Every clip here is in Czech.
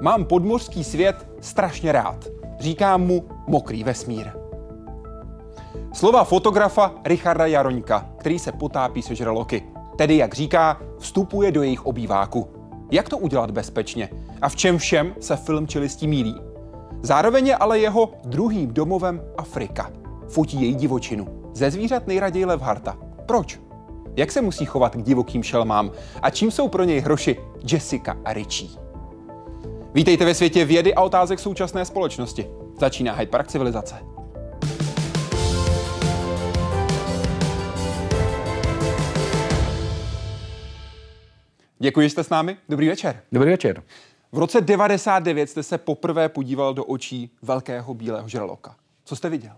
Mám podmořský svět strašně rád. Říkám mu mokrý vesmír. Slova fotografa Richarda Jaroňka, který se potápí se žraloky. Tedy, jak říká, vstupuje do jejich obýváku. Jak to udělat bezpečně? A v čem všem se film Čelistí mílí? Zároveň je ale jeho druhým domovem Afrika. Fotí její divočinu. Ze zvířat nejraději lev harta. Proč? Jak se musí chovat k divokým šelmám? A čím jsou pro něj hroši Jessica a Richie? Vítejte ve světě vědy a otázek současné společnosti. Začíná Hyde Park civilizace. Děkuji, že jste s námi. Dobrý večer. Dobrý večer. V roce 99 jste se poprvé podíval do očí velkého bílého žraloka. Co jste viděl?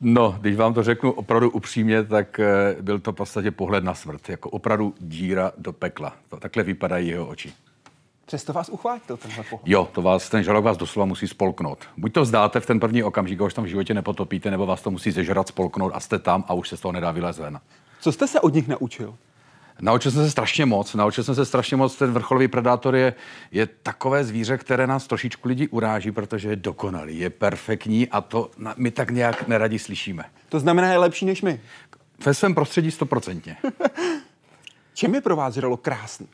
No, když vám to řeknu opravdu upřímně, tak eh, byl to v podstatě pohled na smrt, jako opravdu díra do pekla. To, takhle vypadají jeho oči. Přesto vás uchvátil tenhle pohled. Jo, to vás, ten žralok vás doslova musí spolknout. Buď to vzdáte v ten první okamžik, už tam v životě nepotopíte, nebo vás to musí zežrat, spolknout a jste tam a už se z toho nedá vylez ven. Co jste se od nich naučil? Naučil jsem se strašně moc. Naučil jsem se strašně moc. Ten vrcholový predátor je, je takové zvíře, které nás trošičku lidi uráží, protože je dokonalý, je perfektní a to na, my tak nějak neradi slyšíme. To znamená, je lepší než my. Ve svém prostředí stoprocentně. Čem je pro vás žralok krásný?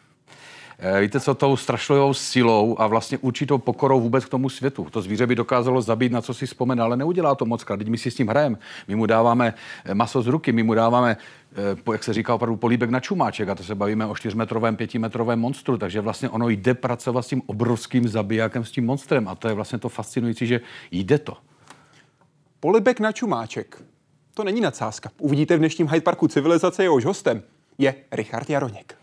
Eh, víte co, tou strašlivou silou a vlastně určitou pokorou vůbec k tomu světu. To zvíře by dokázalo zabít, na co si vzpomene, ale neudělá to moc krát. Teď my si s tím hrajeme. My mu dáváme eh, maso z ruky, my mu dáváme, eh, jak se říká, opravdu políbek na čumáček a to se bavíme o čtyřmetrovém, pětimetrovém monstru, takže vlastně ono jde pracovat s tím obrovským zabijákem, s tím monstrem a to je vlastně to fascinující, že jde to. Polibek na čumáček. To není nadsázka. Uvidíte v dnešním Hyde Parku civilizace, jehož hostem je Richard Jaroněk.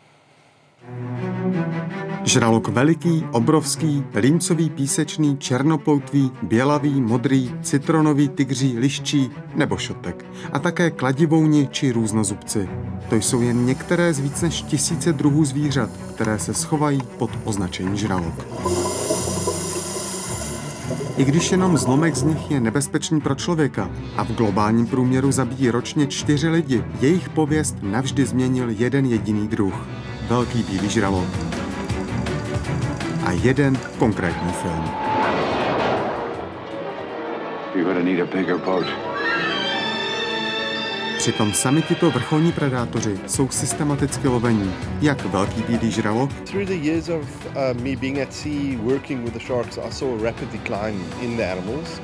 Žralok veliký, obrovský, límcový, písečný, černoploutvý, bělavý, modrý, citronový, tygří, liščí nebo šotek. A také kladivouni či různozubci. To jsou jen některé z víc než tisíce druhů zvířat, které se schovají pod označení žralok. I když jenom zlomek z nich je nebezpečný pro člověka a v globálním průměru zabíjí ročně čtyři lidi, jejich pověst navždy změnil jeden jediný druh. Velký bílý žralok. A jeden konkrétní film. You're gonna need a bigger boat. Přitom sami tito vrcholní predátoři jsou systematicky lovení, jak velký bílý žralok, uh,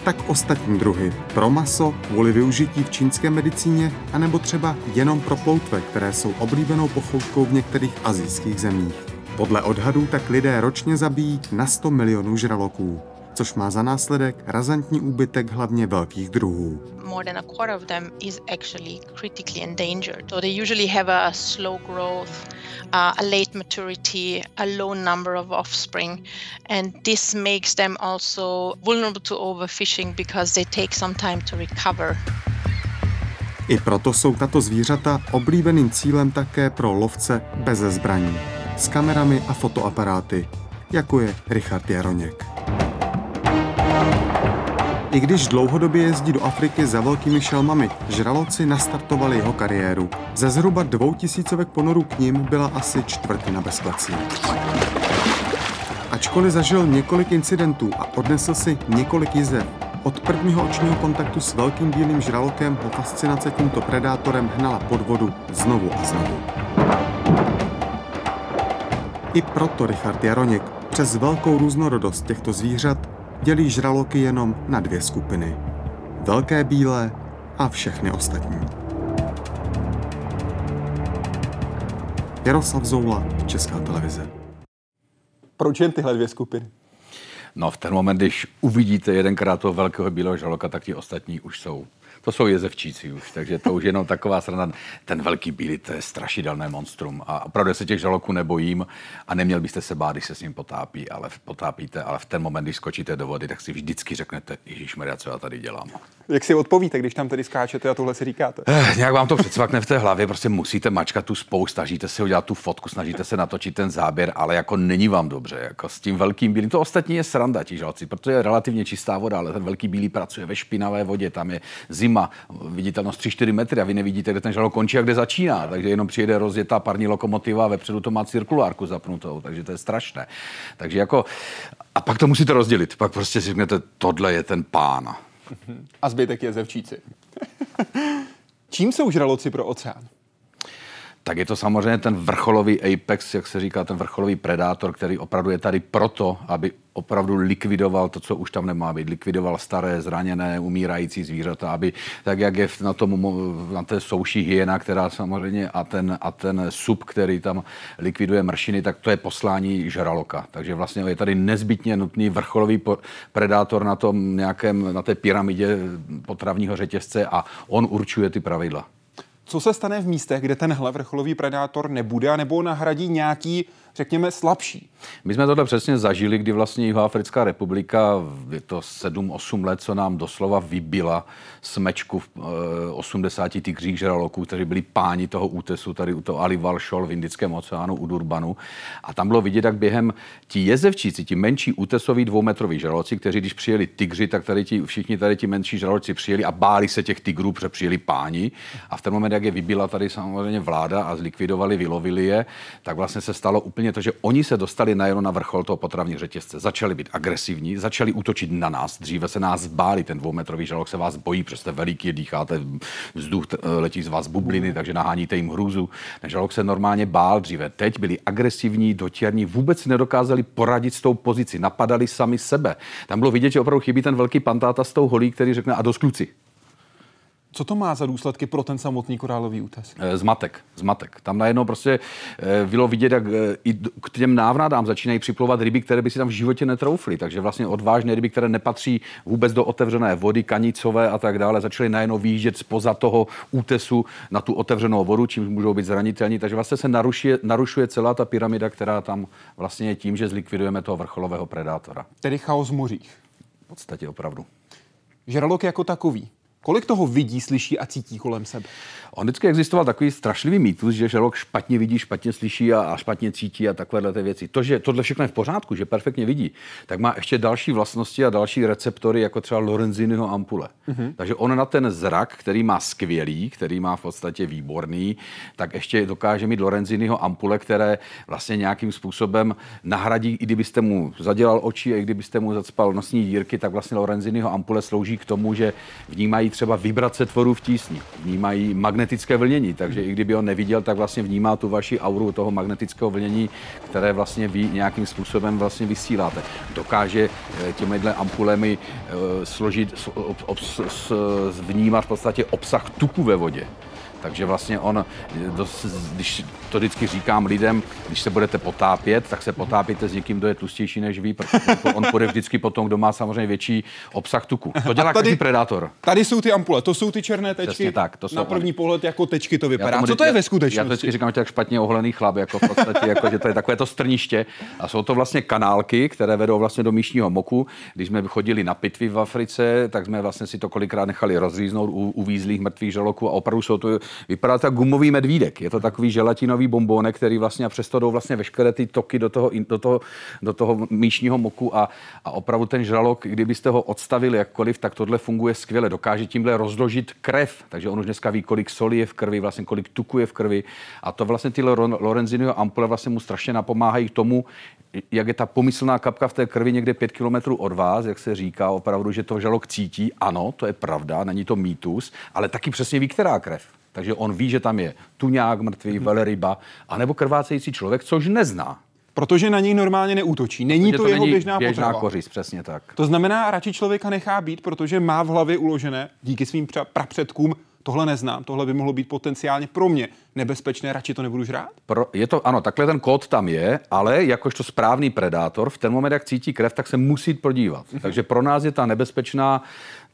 tak ostatní druhy. Pro maso, kvůli využití v čínské medicíně, anebo třeba jenom pro ploutve, které jsou oblíbenou pochoutkou v některých azijských zemích. Podle odhadů tak lidé ročně zabíjí na 100 milionů žraloků, což má za následek razantní úbytek hlavně velkých druhů. more than a quarter of them is actually critically endangered. So they usually have a slow growth, uh, a late maturity, a low number of offspring, and this makes them also vulnerable to overfishing because they take some time to recover. I proto jsou tato zvířata oblíbeným cílem také pro lovce bez zbraní, s kamerami a fotoaparáty, jako je Richard Jaroněk. I když dlouhodobě jezdí do Afriky za velkými šelmami, žraloci nastartovali jeho kariéru. Ze zhruba dvou tisícovek ponorů k ním byla asi čtvrtina bez. Ačkoliv zažil několik incidentů a odnesl si několik jizev, od prvního očního kontaktu s velkým bílým žralokem ho fascinace tímto predátorem hnala pod vodu znovu a znovu. I proto Richard Jaroněk přes velkou různorodost těchto zvířat dělí žraloky jenom na dvě skupiny. Velké bílé a všechny ostatní. Jaroslav Zoula, Česká televize. Proč jen tyhle dvě skupiny? No v ten moment, když uvidíte jedenkrát toho velkého bílého žraloka, tak ti ostatní už jsou. To jsou jezevčíci už, takže to už je jenom taková sranda. Ten velký bílý, to je strašidelné monstrum. A opravdu se těch žraloků nebojím a neměl byste se bát, když se s ním potápí, ale potápíte, ale v ten moment, když skočíte do vody, tak si vždycky řeknete, Ježíš Maria, co já tady dělám. Jak si odpovíte, když tam tedy skáčete a tohle si říkáte? Eh, nějak vám to předsvakne v té hlavě, prostě musíte mačkat tu spou, snažíte se udělat tu fotku, snažíte se natočit ten záběr, ale jako není vám dobře, jako s tím velkým bílým. To ostatní je sranda, ti žalci, protože je relativně čistá voda, ale ten velký bílý pracuje ve špinavé vodě, tam je zima, má viditelnost 3-4 metry a vy nevidíte, kde ten žalok končí a kde začíná. Takže jenom přijede rozjetá parní lokomotiva a vepředu to má cirkulárku zapnutou, takže to je strašné. Takže jako, a pak to musíte rozdělit. Pak prostě si řeknete, tohle je ten pán. A zbytek je zevčíci. Čím jsou žraloci pro oceán? Tak je to samozřejmě ten vrcholový apex, jak se říká, ten vrcholový predátor, který opravdu je tady proto, aby opravdu likvidoval to, co už tam nemá být. Likvidoval staré, zraněné, umírající zvířata, aby tak, jak je na, tom, na té souší hyena, která samozřejmě a ten, a ten sub, který tam likviduje mršiny, tak to je poslání žraloka. Takže vlastně je tady nezbytně nutný vrcholový predátor na tom nějakém, na té pyramidě potravního řetězce a on určuje ty pravidla. Co se stane v místech, kde tenhle vrcholový predátor nebude, nebo nahradí nějaký řekněme, slabší. My jsme tohle přesně zažili, kdy vlastně Jihoafrická republika, je to 7-8 let, co nám doslova vybila smečku 80 eh, tygřích žraloků, kteří byli páni toho útesu, tady u toho Ali Valšol v Indickém oceánu u Durbanu. A tam bylo vidět, jak během ti jezevčíci, ti menší útesoví dvoumetroví žraloci, kteří když přijeli tygři, tak tady ti, všichni tady ti menší žraloci přijeli a báli se těch tygrů, protože přijeli páni. A v ten moment, jak je vybila tady samozřejmě vláda a zlikvidovali, vylovili je, tak vlastně se stalo úplně úplně to, že oni se dostali najednou na vrchol toho potravního řetězce. Začali být agresivní, začali útočit na nás. Dříve se nás báli, ten dvoumetrový žalok se vás bojí, protože jste veliký, dýcháte vzduch, letí z vás bubliny, takže naháníte jim hrůzu. Ten žalok se normálně bál dříve. Teď byli agresivní, dotěrní, vůbec si nedokázali poradit s tou pozici, napadali sami sebe. Tam bylo vidět, že opravdu chybí ten velký pantáta s tou holí, který řekne a dost kluci. Co to má za důsledky pro ten samotný korálový útes? Eh, zmatek, zmatek. Tam najednou prostě eh, bylo vidět, jak eh, i k těm návratám začínají připlovat ryby, které by si tam v životě netroufly. Takže vlastně odvážné ryby, které nepatří vůbec do otevřené vody, kanicové a tak dále, začaly najednou výjíždět spoza toho útesu na tu otevřenou vodu, čím můžou být zranitelní. Takže vlastně se narušuje, narušuje celá ta pyramida, která tam vlastně je tím, že zlikvidujeme toho vrcholového predátora. Tedy chaos v mořích. V podstatě opravdu. Žralok jako takový Kolik toho vidí, slyší a cítí kolem sebe? On vždycky existoval takový strašlivý mýtus, že žralok špatně vidí, špatně slyší a, a špatně cítí a takovéhle ty věci. To, že tohle všechno je v pořádku, že perfektně vidí, tak má ještě další vlastnosti a další receptory, jako třeba Lorenziniho ampule. Mm-hmm. Takže on na ten zrak, který má skvělý, který má v podstatě výborný, tak ještě dokáže mít Lorenziniho ampule, které vlastně nějakým způsobem nahradí, i kdybyste mu zadělal oči, a i kdybyste mu zacpal nosní dírky, tak vlastně Lorenziniho ampule slouží k tomu, že vnímají třeba vibrace tvorů v tísni, vnímají magnetické vlnění, takže i kdyby ho neviděl, tak vlastně vnímá tu vaši auru toho magnetického vlnění, které vlastně vy nějakým způsobem vlastně vysíláte. Dokáže eh, těmihle ampulemi eh, složit, vnímat v podstatě obsah tuku ve vodě. Takže vlastně on, když to vždycky říkám lidem, když se budete potápět, tak se potápíte s někým, kdo je tlustější než vy, protože on půjde vždycky potom, kdo má samozřejmě větší obsah tuku. To dělá tady, každý predátor. Tady jsou ty ampule, to jsou ty černé tečky. Přesně tak, to jsou na první pohled jako tečky to vypadá. Co to je ve skutečnosti? Já to vždycky říkám, že tak špatně oholený chlap, jako v podstatě, jako, že to je takové to strniště. A jsou to vlastně kanálky, které vedou vlastně do míšního moku. Když jsme chodili na pitvy v Africe, tak jsme vlastně si to kolikrát nechali rozříznout u uvízlých mrtvých žaloků a opravdu jsou to vypadá to gumový medvídek. Je to takový želatinový bombónek, který vlastně a přesto jdou vlastně veškeré ty toky do toho, do toho, do toho míšního moku a, a opravdu ten žralok, kdybyste ho odstavili jakkoliv, tak tohle funguje skvěle. Dokáže tímhle rozložit krev, takže on už dneska ví, kolik soli je v krvi, vlastně kolik tuku je v krvi a to vlastně ty Lorenziniho ampule vlastně mu strašně napomáhají k tomu, jak je ta pomyslná kapka v té krvi někde pět kilometrů od vás, jak se říká opravdu, že to žalok cítí. Ano, to je pravda, není to mýtus, ale taky přesně ví, která krev. Takže on ví, že tam je tuňák mrtvý, mm-hmm. veleryba, anebo krvácející člověk, což nezná. Protože na něj normálně neútočí. Není to, to jeho není běžná, běžná kořist, přesně tak. To znamená, radši člověka nechá být, protože má v hlavě uložené díky svým prapředkům tohle neznám, tohle by mohlo být potenciálně pro mě nebezpečné, radši to nebudu žrát? Pro, je to, ano, takhle ten kód tam je, ale jakožto správný predátor, v ten moment, jak cítí krev, tak se musí podívat. Mm-hmm. Takže pro nás je ta nebezpečná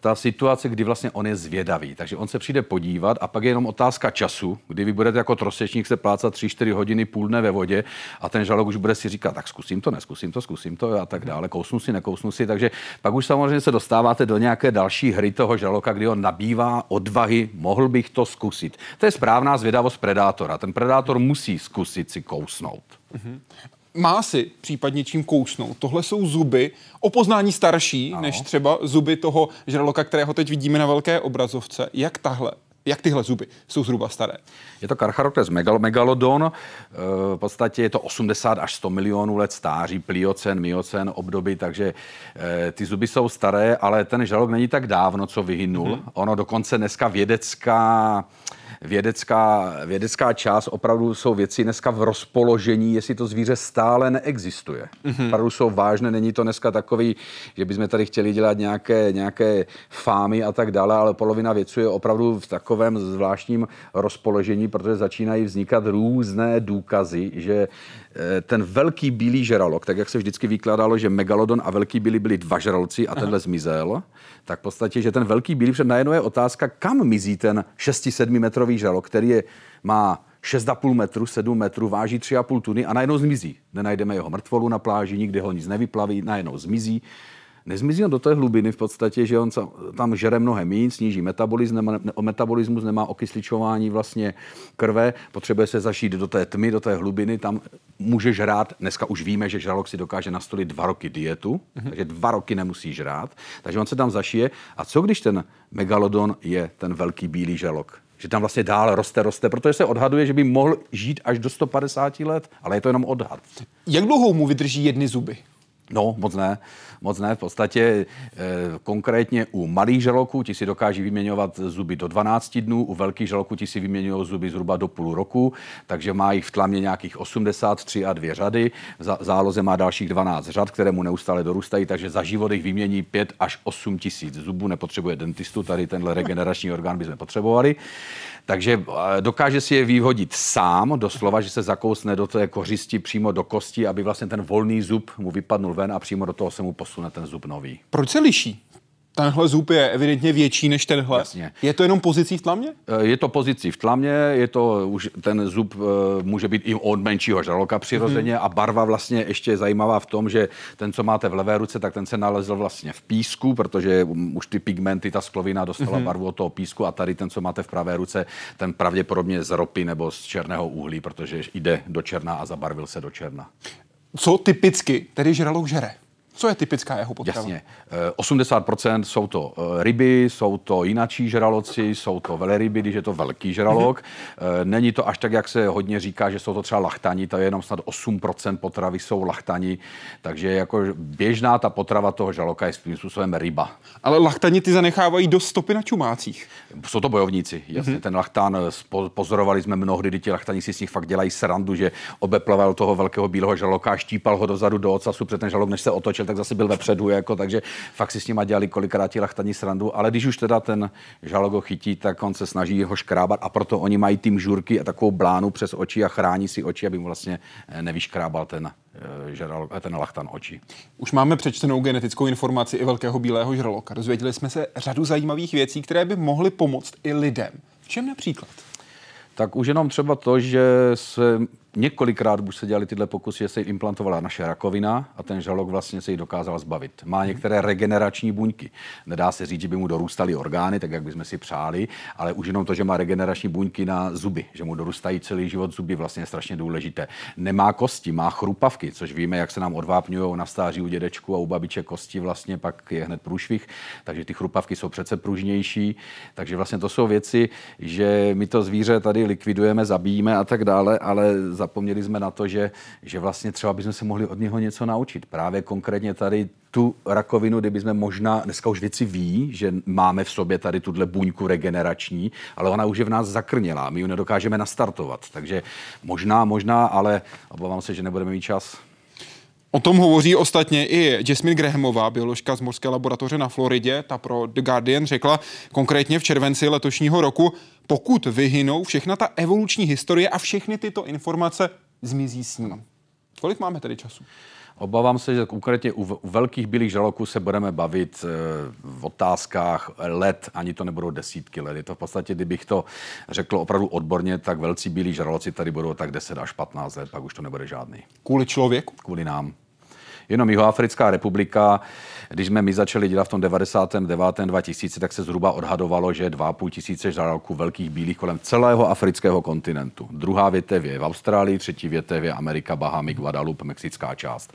ta situace, kdy vlastně on je zvědavý. Takže on se přijde podívat a pak je jenom otázka času, kdy vy budete jako trosečník se plácat 3-4 hodiny půl dne ve vodě a ten žalok už bude si říkat, tak zkusím to, neskusím to, zkusím to a tak dále, kousnu si, nekousnu si. Takže pak už samozřejmě se dostáváte do nějaké další hry toho žaloka, kdy on nabývá odvahy, mohl bych to zkusit. To je správná zvědavost predátora. Ten predátor musí zkusit si kousnout. Mm-hmm. Má si případně čím kousnout. Tohle jsou zuby o poznání starší, ano. než třeba zuby toho žraloka, kterého teď vidíme na velké obrazovce. Jak tahle jak tyhle zuby jsou zhruba staré? Je to Carcharodtes megal, megalodon, eh, v podstatě je to 80 až 100 milionů let stáří, pliocen, miocen období, takže eh, ty zuby jsou staré, ale ten žralok není tak dávno, co vyhynul. Mm-hmm. Ono dokonce dneska vědecká vědecká, vědecká část opravdu jsou věci dneska v rozpoložení, jestli to zvíře stále neexistuje. Mm-hmm. Opravdu jsou vážné, není to dneska takový, že bychom tady chtěli dělat nějaké, nějaké fámy a tak dále, ale polovina věců je opravdu v takovém zvláštním rozpoložení, protože začínají vznikat různé důkazy, že ten velký bílý žralok, tak jak se vždycky vykládalo, že megalodon a velký bílý byli dva žralci a tenhle Aha. zmizel, tak v podstatě, že ten velký bílý, před najednou je otázka, kam mizí ten 6-7 metrový žralok, který je, má 6,5 metru, 7 metrů, váží 3,5 tuny a najednou zmizí. Nenajdeme jeho mrtvolu na pláži, nikdy ho nic nevyplaví, najednou zmizí nezmizí on do té hlubiny v podstatě, že on tam žere mnohem méně, sníží metabolismus, nemá, o metabolismus, nemá okysličování vlastně krve, potřebuje se zašít do té tmy, do té hlubiny, tam může žrát, dneska už víme, že žralok si dokáže nastolit dva roky dietu, mm-hmm. takže dva roky nemusí žrát, takže on se tam zašije. A co když ten megalodon je ten velký bílý žralok? že tam vlastně dál roste, roste, protože se odhaduje, že by mohl žít až do 150 let, ale je to jenom odhad. Jak dlouho mu vydrží jedny zuby? No, moc ne. Moc ne. V podstatě e, konkrétně u malých žraloků ti si dokáží vyměňovat zuby do 12 dnů, u velkých žraloků ti si vyměňují zuby zhruba do půl roku, takže má jich v tlamě nějakých 83 a dvě řady. V záloze má dalších 12 řad, které mu neustále dorůstají, takže za život jich vymění 5 až 8 tisíc zubů. Nepotřebuje dentistu, tady tenhle regenerační orgán bychom potřebovali. Takže eh, dokáže si je vyhodit sám, doslova, že se zakousne do té kořisti přímo do kosti, aby vlastně ten volný zub mu vypadnul ven a přímo do toho se mu posune ten zub nový. Proč se liší? Tenhle zub je evidentně větší než tenhle. Jasně. Je to jenom pozicí v tlamě? Eh, je to pozicí v tlamě, je to už ten zub eh, může být i od menšího žraloka přirozeně mm-hmm. a barva vlastně ještě je zajímavá v tom, že ten, co máte v levé ruce, tak ten se nalezl vlastně v písku, protože už ty pigmenty, ta sklovina dostala mm-hmm. barvu od toho písku a tady ten, co máte v pravé ruce, ten pravděpodobně z ropy nebo z černého uhlí, protože jde do černa a zabarvil se do černa. Co typicky tedy žralok žere? Co je typická jeho potrava? Jasně. 80% eh, jsou to eh, ryby, jsou to jinačí žraloci, jsou to veleryby, když je to velký žralok. Mm-hmm. Není to až tak, jak se hodně říká, že jsou to třeba lachtani, to je jenom snad 8% potravy jsou lachtani, takže jako běžná ta potrava toho žraloka je svým způsobem ryba. Ale lachtani ty zanechávají do stopy na čumácích. Jsou to bojovníci, jasně. Mm-hmm. Ten lachtán, pozorovali jsme mnohdy, kdy ti lachtani si s nich fakt dělají srandu, že obeplaval toho velkého bílého žraloka, štípal ho dozadu do ocasu před ten žralok, než se otočil, tak zase byl vepředu, jako, takže fakt si s nima dělali kolikrát ti lachtaní srandu, ale když už teda ten žalog ho chytí, tak on se snaží ho škrábat a proto oni mají tým žurky a takovou blánu přes oči a chrání si oči, aby mu vlastně eh, nevyškrábal ten eh, žralok, ten lachtan oči. Už máme přečtenou genetickou informaci i velkého bílého žraloka. Dozvěděli jsme se řadu zajímavých věcí, které by mohly pomoct i lidem. V čem například? Tak už jenom třeba to, že se Několikrát už se dělali tyhle pokusy, že se implantovala naše rakovina a ten žalok vlastně se jí dokázal zbavit. Má některé regenerační buňky. Nedá se říct, že by mu dorůstaly orgány, tak jak bychom si přáli, ale už jenom to, že má regenerační buňky na zuby, že mu dorůstají celý život zuby, vlastně je strašně důležité. Nemá kosti, má chrupavky, což víme, jak se nám odvápňují na stáří u dědečku a u babiče kosti, vlastně pak je hned průšvih, takže ty chrupavky jsou přece pružnější. Takže vlastně to jsou věci, že my to zvíře tady likvidujeme, zabijíme a tak dále, ale zapomněli jsme na to, že, že vlastně třeba bychom se mohli od něho něco naučit. Právě konkrétně tady tu rakovinu, kdyby jsme možná, dneska už věci ví, že máme v sobě tady tuhle buňku regenerační, ale ona už je v nás zakrnělá, my ji nedokážeme nastartovat. Takže možná, možná, ale obávám se, že nebudeme mít čas. O tom hovoří ostatně i Jasmine Grahamová, bioložka z Morské laboratoře na Floridě. Ta pro The Guardian řekla konkrétně v červenci letošního roku, pokud vyhynou všechna ta evoluční historie a všechny tyto informace zmizí s ním. Kolik máme tedy času? Obávám se, že konkrétně u, u velkých bílých žraloků se budeme bavit e, v otázkách let, ani to nebudou desítky let. Je to v podstatě, kdybych to řekl opravdu odborně, tak velcí bílí žraloci tady budou tak 10 až 15 let, pak už to nebude žádný. Kvůli člověku? Kvůli nám. Jenom Jihoafrická republika, když jsme my začali dělat v tom 99. 2000, tak se zhruba odhadovalo, že 2,5 tisíce žraloků velkých bílých kolem celého afrického kontinentu. Druhá větev je v Austrálii, třetí větev je Amerika, Bahamy, Guadalupe, mexická část.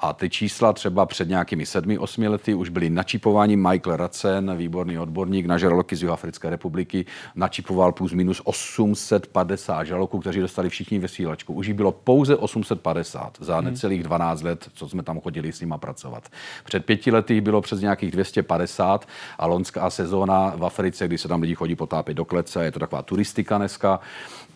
A ty čísla třeba před nějakými sedmi, osmi lety už byly načipováni. Michael Racen, výborný odborník na žraloky z Jihoafrické republiky, načipoval plus minus 850 žraloků, kteří dostali všichni vysílačku. Už jich bylo pouze 850 za hmm. necelých 12 let, co jsme tam chodili s nima pracovat. Před pěti lety bylo přes nějakých 250 a lonská sezóna v Africe, kdy se tam lidi chodí potápět do klece, je to taková turistika dneska,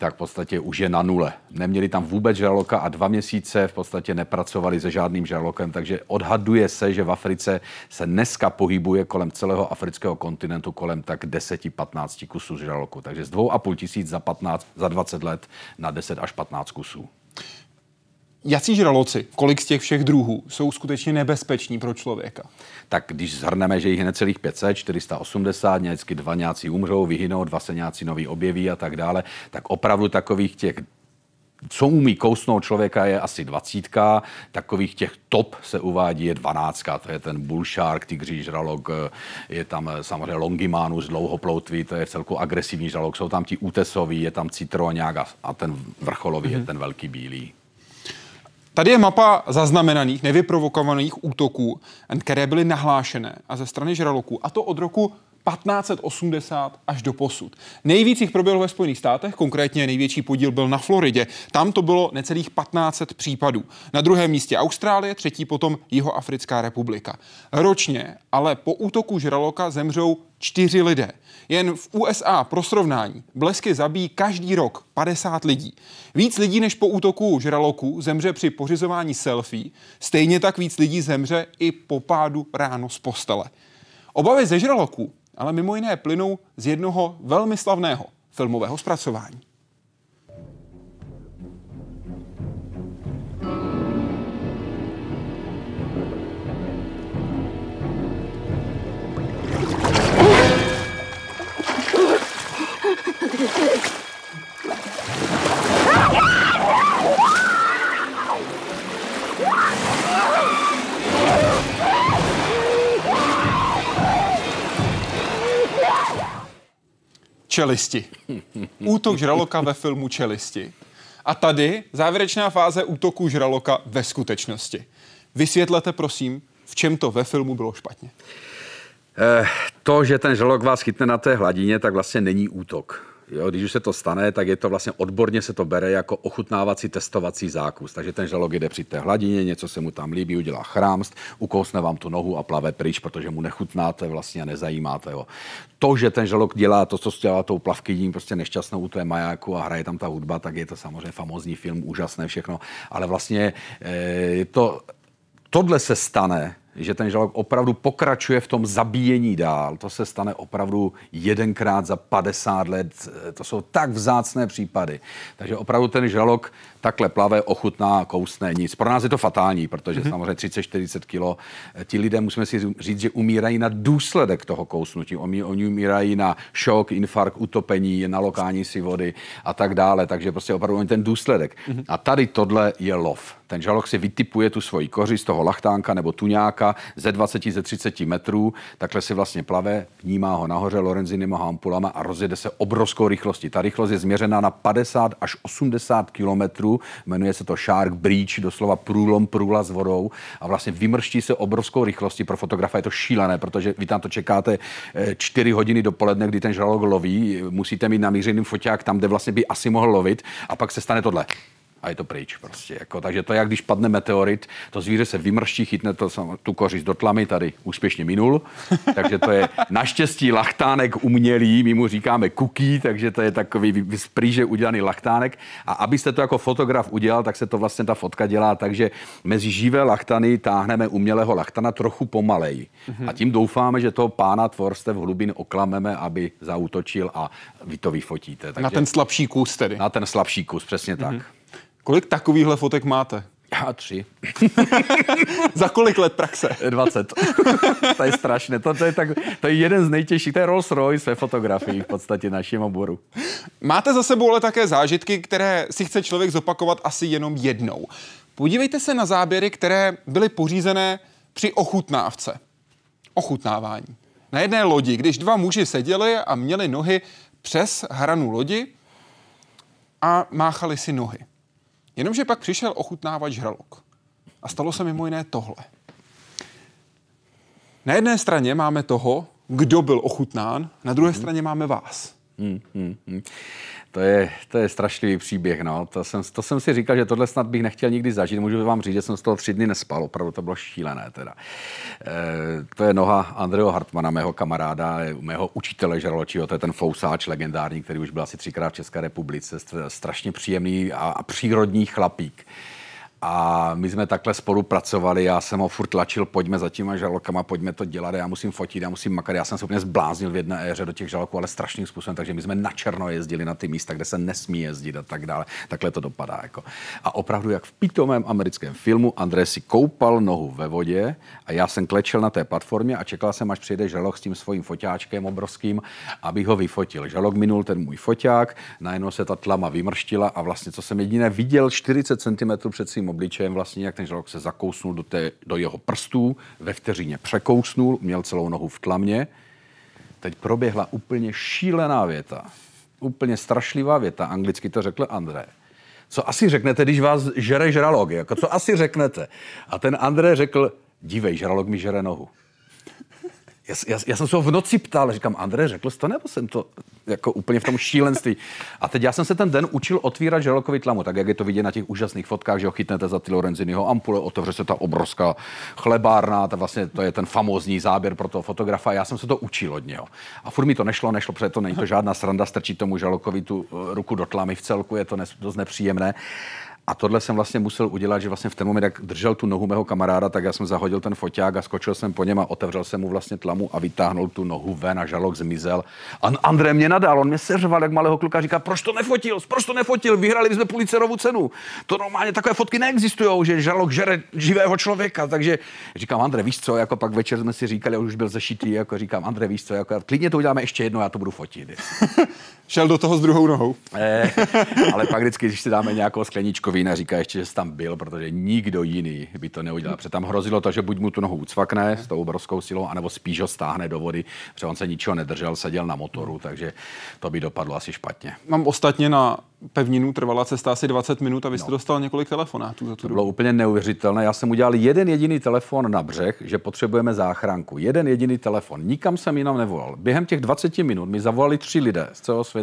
tak v podstatě už je na nule. Neměli tam vůbec žraloka a dva měsíce v podstatě nepracovali se žádným žralokem, takže odhaduje se, že v Africe se dneska pohybuje kolem celého afrického kontinentu kolem tak 10-15 kusů žraloku. Takže z 2,5 tisíc za 15, za 20 let na 10 až 15 kusů. Jací žraloci, kolik z těch všech druhů, jsou skutečně nebezpeční pro člověka? Tak když zhrneme, že jich je necelých 500, 480, německy dva nějací umřou, vyhynou, dva se nějací nový objeví a tak dále, tak opravdu takových těch co umí kousnout člověka je asi dvacítka, takových těch top se uvádí je dvanáctka, to je ten bull shark, tygří žralok, je tam samozřejmě longimanus, dlouhoploutví, to je celku agresivní žralok, jsou tam ti útesoví, je tam citroňák a, a ten vrcholový mm-hmm. je mhm. ten velký bílý. Tady je mapa zaznamenaných, nevyprovokovaných útoků, které byly nahlášené a ze strany žraloků, a to od roku 1580 až do posud. Nejvíc jich proběhlo ve Spojených státech, konkrétně největší podíl byl na Floridě. Tam to bylo necelých 1500 případů. Na druhém místě Austrálie, třetí potom Jihoafrická republika. Ročně ale po útoku žraloka zemřou čtyři lidé. Jen v USA pro srovnání blesky zabíjí každý rok 50 lidí. Víc lidí než po útoku žraloku zemře při pořizování selfie, stejně tak víc lidí zemře i po pádu ráno z postele. Obavy ze žraloků ale mimo jiné plynou z jednoho velmi slavného filmového zpracování. Čelisti. Útok žraloka ve filmu Čelisti. A tady závěrečná fáze útoku žraloka ve skutečnosti. Vysvětlete prosím, v čem to ve filmu bylo špatně. Eh, to, že ten žralok vás chytne na té hladině, tak vlastně není útok. Jo, když už se to stane, tak je to vlastně odborně se to bere jako ochutnávací testovací zákus. Takže ten žalog jde při té hladině, něco se mu tam líbí, udělá chrámst, ukousne vám tu nohu a plave pryč, protože mu nechutnáte vlastně a nezajímáte ho. To, že ten žalog dělá to, co dělá tou plavkyní, prostě nešťastnou u té majáku a hraje tam ta hudba, tak je to samozřejmě famózní film, úžasné všechno. Ale vlastně eh, je to, tohle se stane že ten žalok opravdu pokračuje v tom zabíjení dál. To se stane opravdu jedenkrát za 50 let. To jsou tak vzácné případy. Takže opravdu ten žalok takhle plave, ochutná, kousne, nic. Pro nás je to fatální, protože mm-hmm. samozřejmě 30-40 kilo. Ti lidé, musíme si říct, že umírají na důsledek toho kousnutí. Oni, oni umírají na šok, infarkt, utopení, nalokání si vody a tak dále. Takže prostě opravdu oni ten důsledek. Mm-hmm. A tady tohle je lov. Ten žalok si vytipuje tu svoji koři z toho lachtánka nebo tuňáka ze 20, ze 30 metrů, takhle si vlastně plave, vnímá ho nahoře Lorenzinima hampulama a rozjede se obrovskou rychlostí. Ta rychlost je změřená na 50 až 80 kilometrů jmenuje se to Shark Breach, doslova průlom průla s vodou. A vlastně vymrští se obrovskou rychlostí. Pro fotografa. Je to šílené, protože vy tam to čekáte 4 eh, hodiny dopoledne, kdy ten žralok loví, musíte mít namířený foťák tam, kde vlastně by asi mohl lovit. A pak se stane tohle a je to pryč prostě. Jako, takže to je, jak když padne meteorit, to zvíře se vymrští, chytne to, tu kořist do tlamy, tady úspěšně minul, takže to je naštěstí lachtánek umělý, my mu říkáme cookie, takže to je takový z prýže udělaný lachtánek a abyste to jako fotograf udělal, tak se to vlastně ta fotka dělá takže mezi živé lachtany táhneme umělého lachtana trochu pomalej. Mm-hmm. A tím doufáme, že toho pána tvorstev hlubin oklameme, aby zautočil a vy to vyfotíte. Takže, na ten slabší kus tedy. Na ten slabší kus, přesně mm-hmm. Kolik takovýchhle fotek máte? Já tři. Za kolik let praxe? 20. to je strašné. To, to, je tak, to je jeden z nejtěžších. To je Rolls Royce ve fotografii v podstatě naším oboru. Máte za sebou ale také zážitky, které si chce člověk zopakovat asi jenom jednou. Podívejte se na záběry, které byly pořízené při ochutnávce. Ochutnávání. Na jedné lodi, když dva muži seděli a měli nohy přes hranu lodi a máchali si nohy. Jenomže pak přišel ochutnávač žralok. A stalo se mimo jiné tohle. Na jedné straně máme toho, kdo byl ochutnán, na druhé straně máme vás. Hmm, hmm, hmm. To je, to je strašlivý příběh. No. To, jsem, to jsem si říkal, že tohle snad bych nechtěl nikdy zažít. Můžu vám říct, že jsem z toho tři dny nespal. Opravdu to bylo šílené. Teda. E, to je noha Andreho Hartmana, mého kamaráda, mého učitele žraločího. To je ten fousáč legendární, který už byl asi třikrát v České republice. Strašně příjemný a, a přírodní chlapík. A my jsme takhle spolupracovali, já jsem ho furt tlačil, pojďme za těma žalokama, pojďme to dělat, já musím fotit, já musím makat. Já jsem se úplně zbláznil v jedné éře do těch žaloků, ale strašným způsobem, takže my jsme na černo jezdili na ty místa, kde se nesmí jezdit a tak dále. Takhle to dopadá. Jako. A opravdu, jak v pitomém americkém filmu, André si koupal nohu ve vodě a já jsem klečel na té platformě a čekal jsem, až přijde žalok s tím svým foťáčkem obrovským, aby ho vyfotil. Žalok minul ten můj foťák, najednou se ta tlama vymrštila a vlastně, co jsem jediné viděl 40 cm před svým obličejem vlastně, jak ten žralok se zakousnul do, té, do jeho prstů, ve vteřině překousnul, měl celou nohu v tlamě. Teď proběhla úplně šílená věta, úplně strašlivá věta, anglicky to řekl André. Co asi řeknete, když vás žere žralok? Jako, co asi řeknete? A ten André řekl, dívej, žralok mi žere nohu. Já, já, já jsem se ho v noci ptal, říkám, Andrej, řekl jsi to, nebo jsem to jako úplně v tom šílenství. A teď já jsem se ten den učil otvírat žralokový tlamu, tak jak je to vidět na těch úžasných fotkách, že ho chytnete za ty Lorenziniho ampule, otevře se ta obrovská chlebárna, ta vlastně to je ten famózní záběr pro toho fotografa. Já jsem se to učil od něho. A furt mi to nešlo, nešlo, protože to není to žádná sranda strčit tomu žralokovi tu eh, ruku do tlamy v celku, je to dost nepříjemné. A tohle jsem vlastně musel udělat, že vlastně v ten moment, jak držel tu nohu mého kamaráda, tak já jsem zahodil ten foťák a skočil jsem po něm a otevřel jsem mu vlastně tlamu a vytáhnul tu nohu ven a žalok zmizel. A André mě nadal, on mě seřval jak malého kluka, říká, proč to nefotil, proč to nefotil, vyhrali jsme Pulicerovu cenu. To normálně takové fotky neexistují, že žalok žere živého člověka, takže říkám, André, víš co, jako pak večer jsme si říkali, už byl zešitý, jako říkám, André, víš co, jako, klidně to uděláme ještě jedno, já to budu fotit. Šel do toho s druhou nohou. Eh, ale pak vždycky, když si dáme nějakou skleničku vína, říká ještě, že jsi tam byl, protože nikdo jiný by to neudělal. Protože tam hrozilo to, že buď mu tu nohu ucvakne s tou obrovskou silou, anebo spíš ho stáhne do vody, protože on se ničeho nedržel, seděl na motoru, takže to by dopadlo asi špatně. Mám ostatně na pevninu trvala cesta asi 20 minut a vy jste no. dostal několik telefonátů za tu To bylo úplně neuvěřitelné. Já jsem udělal jeden jediný telefon na břeh, že potřebujeme záchranku. Jeden jediný telefon. Nikam jsem jinam nevolal. Během těch 20 minut mi zavolali tři lidé z celého světa.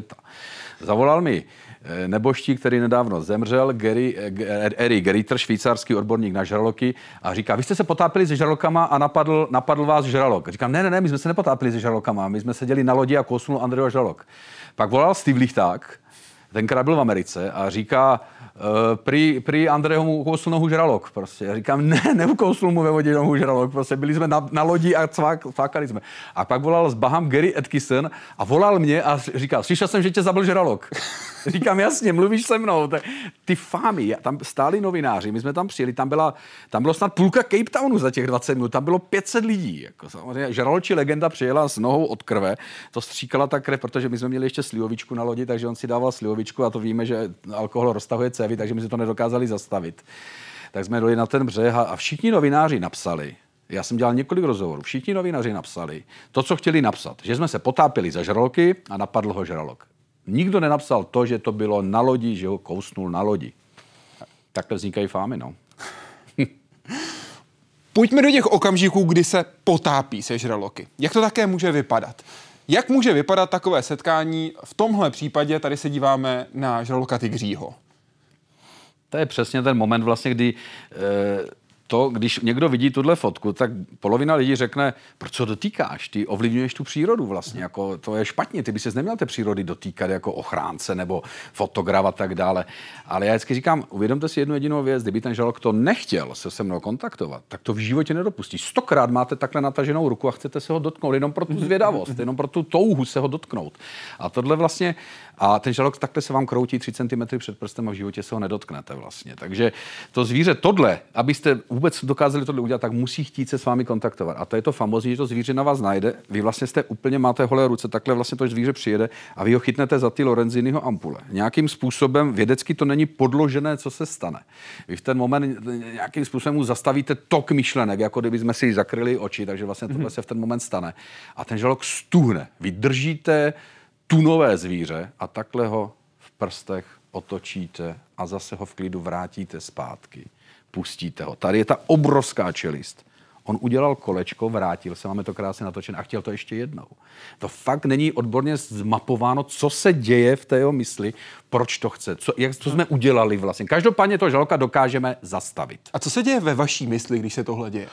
Zavolal mi eh, neboští, který nedávno zemřel, Gary, eh, Eric Ritter, švýcarský odborník na žraloky, a říká, vy jste se potápili se žralokama a napadl, napadl vás žralok. Říkám, ne, ne, ne, my jsme se nepotápili se žralokama, my jsme seděli na lodi a kousnul Andreo žralok. Pak volal Steve Lichták, tenkrát byl v Americe a říká, Uh, prý, prý Andrej mu ukousl nohu žralok. Prostě. Já říkám, ne, neukousl mu ve vodě nohu žralok. Prostě byli jsme na, na lodi a cvak, cvákali jsme. A pak volal z Baham Gary Atkinson a volal mě a říkal, slyšel jsem, že tě zabil žralok. říkám, jasně, mluvíš se mnou. Ty fámy, tam stáli novináři, my jsme tam přijeli, tam, byla, tam bylo snad půlka Cape Townu za těch 20 minut, tam bylo 500 lidí. Jako, samozřejmě, žraločí legenda přijela s nohou od krve, to stříkala ta krev, protože my jsme měli ještě slivovičku na lodi, takže on si dával slivovičku a to víme, že alkohol roztahuje cévy, takže my jsme to nedokázali zastavit. Tak jsme dojeli na ten břeh a, a všichni novináři napsali, já jsem dělal několik rozhovorů, všichni novináři napsali to, co chtěli napsat, že jsme se potápili za žraloky a napadl ho žralok. Nikdo nenapsal to, že to bylo na lodi, že ho kousnul na lodi. Takhle vznikají fámy, no. Pojďme do těch okamžiků, kdy se potápí se žraloky. Jak to také může vypadat? Jak může vypadat takové setkání? V tomhle případě tady se díváme na žraloka tygřího. To je přesně ten moment vlastně, kdy e, to, když někdo vidí tuhle fotku, tak polovina lidí řekne, proč to dotýkáš, ty ovlivňuješ tu přírodu vlastně, jako to je špatně, ty by se neměl té přírody dotýkat jako ochránce nebo fotograf a tak dále. Ale já vždycky říkám, uvědomte si jednu jedinou věc, kdyby ten žalok to nechtěl se se mnou kontaktovat, tak to v životě nedopustí. Stokrát máte takhle nataženou ruku a chcete se ho dotknout jenom pro tu zvědavost, jenom pro tu touhu se ho dotknout. A tohle vlastně, a ten žalok takhle se vám kroutí 3 cm před prstem a v životě se ho nedotknete vlastně. Takže to zvíře, tohle, abyste vůbec dokázali tohle udělat, tak musí chtít se s vámi kontaktovat. A to je to famozní, že to zvíře na vás najde. Vy vlastně jste úplně, máte holé ruce, takhle vlastně to zvíře přijede a vy ho chytnete za ty Lorenzinyho ampule. Nějakým způsobem vědecky to není podložené, co se stane. Vy v ten moment nějakým způsobem mu zastavíte tok myšlenek, jako kdyby jsme si zakryli oči, takže vlastně tohle mm-hmm. se v ten moment stane. A ten žalok stuhne. Vy držíte tunové zvíře a takhle ho v prstech otočíte a zase ho v klidu vrátíte zpátky pustíte ho. Tady je ta obrovská čelist. On udělal kolečko, vrátil se, máme to krásně natočené a chtěl to ještě jednou. To fakt není odborně zmapováno, co se děje v té jeho mysli, proč to chce, co, jak, co jsme udělali vlastně. Každopádně to žalka dokážeme zastavit. A co se děje ve vaší mysli, když se tohle děje?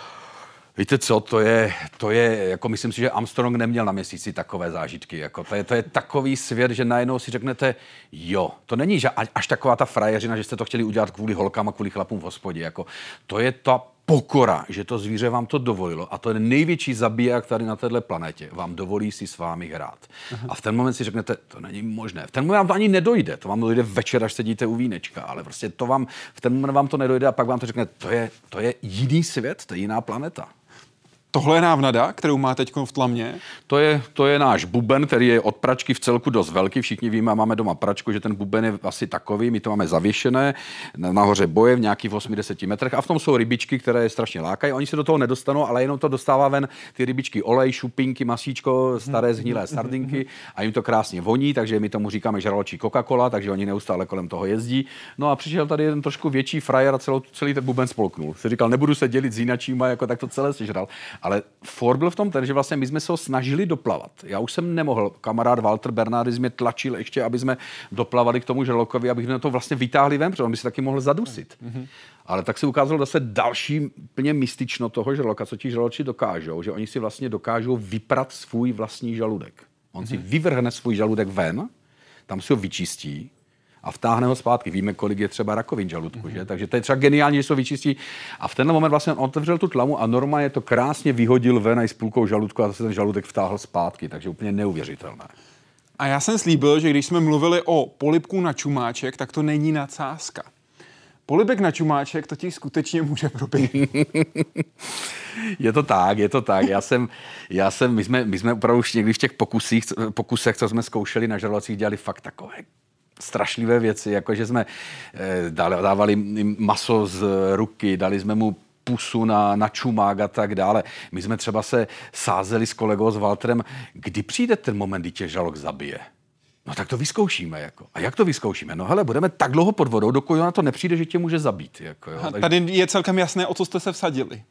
Víte co, to je, to je, jako myslím si, že Armstrong neměl na měsíci takové zážitky. Jako to, je, to je takový svět, že najednou si řeknete, jo, to není že až taková ta frajeřina, že jste to chtěli udělat kvůli holkám a kvůli chlapům v hospodě. Jako, to je ta pokora, že to zvíře vám to dovolilo a to je největší zabiják tady na této planetě. Vám dovolí si s vámi hrát. Aha. A v ten moment si řeknete, to není možné. V ten moment vám to ani nedojde. To vám dojde večer, až sedíte u vínečka, ale prostě to vám, v ten moment vám to nedojde a pak vám to řekne, to je, to je jiný svět, to je jiná planeta. Tohle je návnada, kterou má teď v tlamě? To je, to je náš buben, který je od pračky v celku dost velký. Všichni víme, máme doma pračku, že ten buben je asi takový. My to máme zavěšené nahoře boje v nějakých 80 metrech a v tom jsou rybičky, které strašně lákají. Oni se do toho nedostanou, ale jenom to dostává ven ty rybičky olej, šupinky, masíčko, staré zhnilé sardinky a jim to krásně voní, takže my tomu říkáme žraločí Coca-Cola, takže oni neustále kolem toho jezdí. No a přišel tady jeden trošku větší frajer a celou, celý ten buben spolknul. Si říkal, nebudu se dělit s jinačíma, jako tak to celé sežral. Ale for byl v tom ten, že vlastně my jsme se ho snažili doplavat. Já už jsem nemohl. Kamarád Walter Bernardis mě tlačil ještě, aby jsme doplavali k tomu žralokovi, abych na to vlastně vytáhli ven, protože on by se taky mohl zadusit. Mm-hmm. Ale tak se ukázalo zase další plně mystično toho žraloka, co ti žraloči dokážou, že oni si vlastně dokážou vyprat svůj vlastní žaludek. On mm-hmm. si vyvrhne svůj žaludek ven, tam si ho vyčistí, a vtáhne ho zpátky. Víme, kolik je třeba rakovin žaludku, mm-hmm. že? Takže to je třeba geniální, že se vyčistí. A v ten moment vlastně on otevřel tu tlamu a normálně to krásně vyhodil ven i s půlkou žaludku a zase ten žaludek vtáhl zpátky, takže úplně neuvěřitelné. A já jsem slíbil, že když jsme mluvili o polipku na čumáček, tak to není nadsázka. Polibek na čumáček totiž skutečně může proběhnout. je to tak, je to tak. Já jsem, já jsem my, jsme, my jsme opravdu už někdy v těch pokusích, pokusech, co jsme zkoušeli na žralocích, dělali fakt takové strašlivé věci, jako že jsme eh, dávali maso z ruky, dali jsme mu pusu na, na čumák a tak dále. My jsme třeba se sázeli s kolegou s Walterem, kdy přijde ten moment, kdy tě žalok zabije. No tak to vyzkoušíme. Jako. A jak to vyzkoušíme? No hele, budeme tak dlouho pod vodou, dokud na to nepřijde, že tě může zabít. Jako, jo. Tady je celkem jasné, o co jste se vsadili.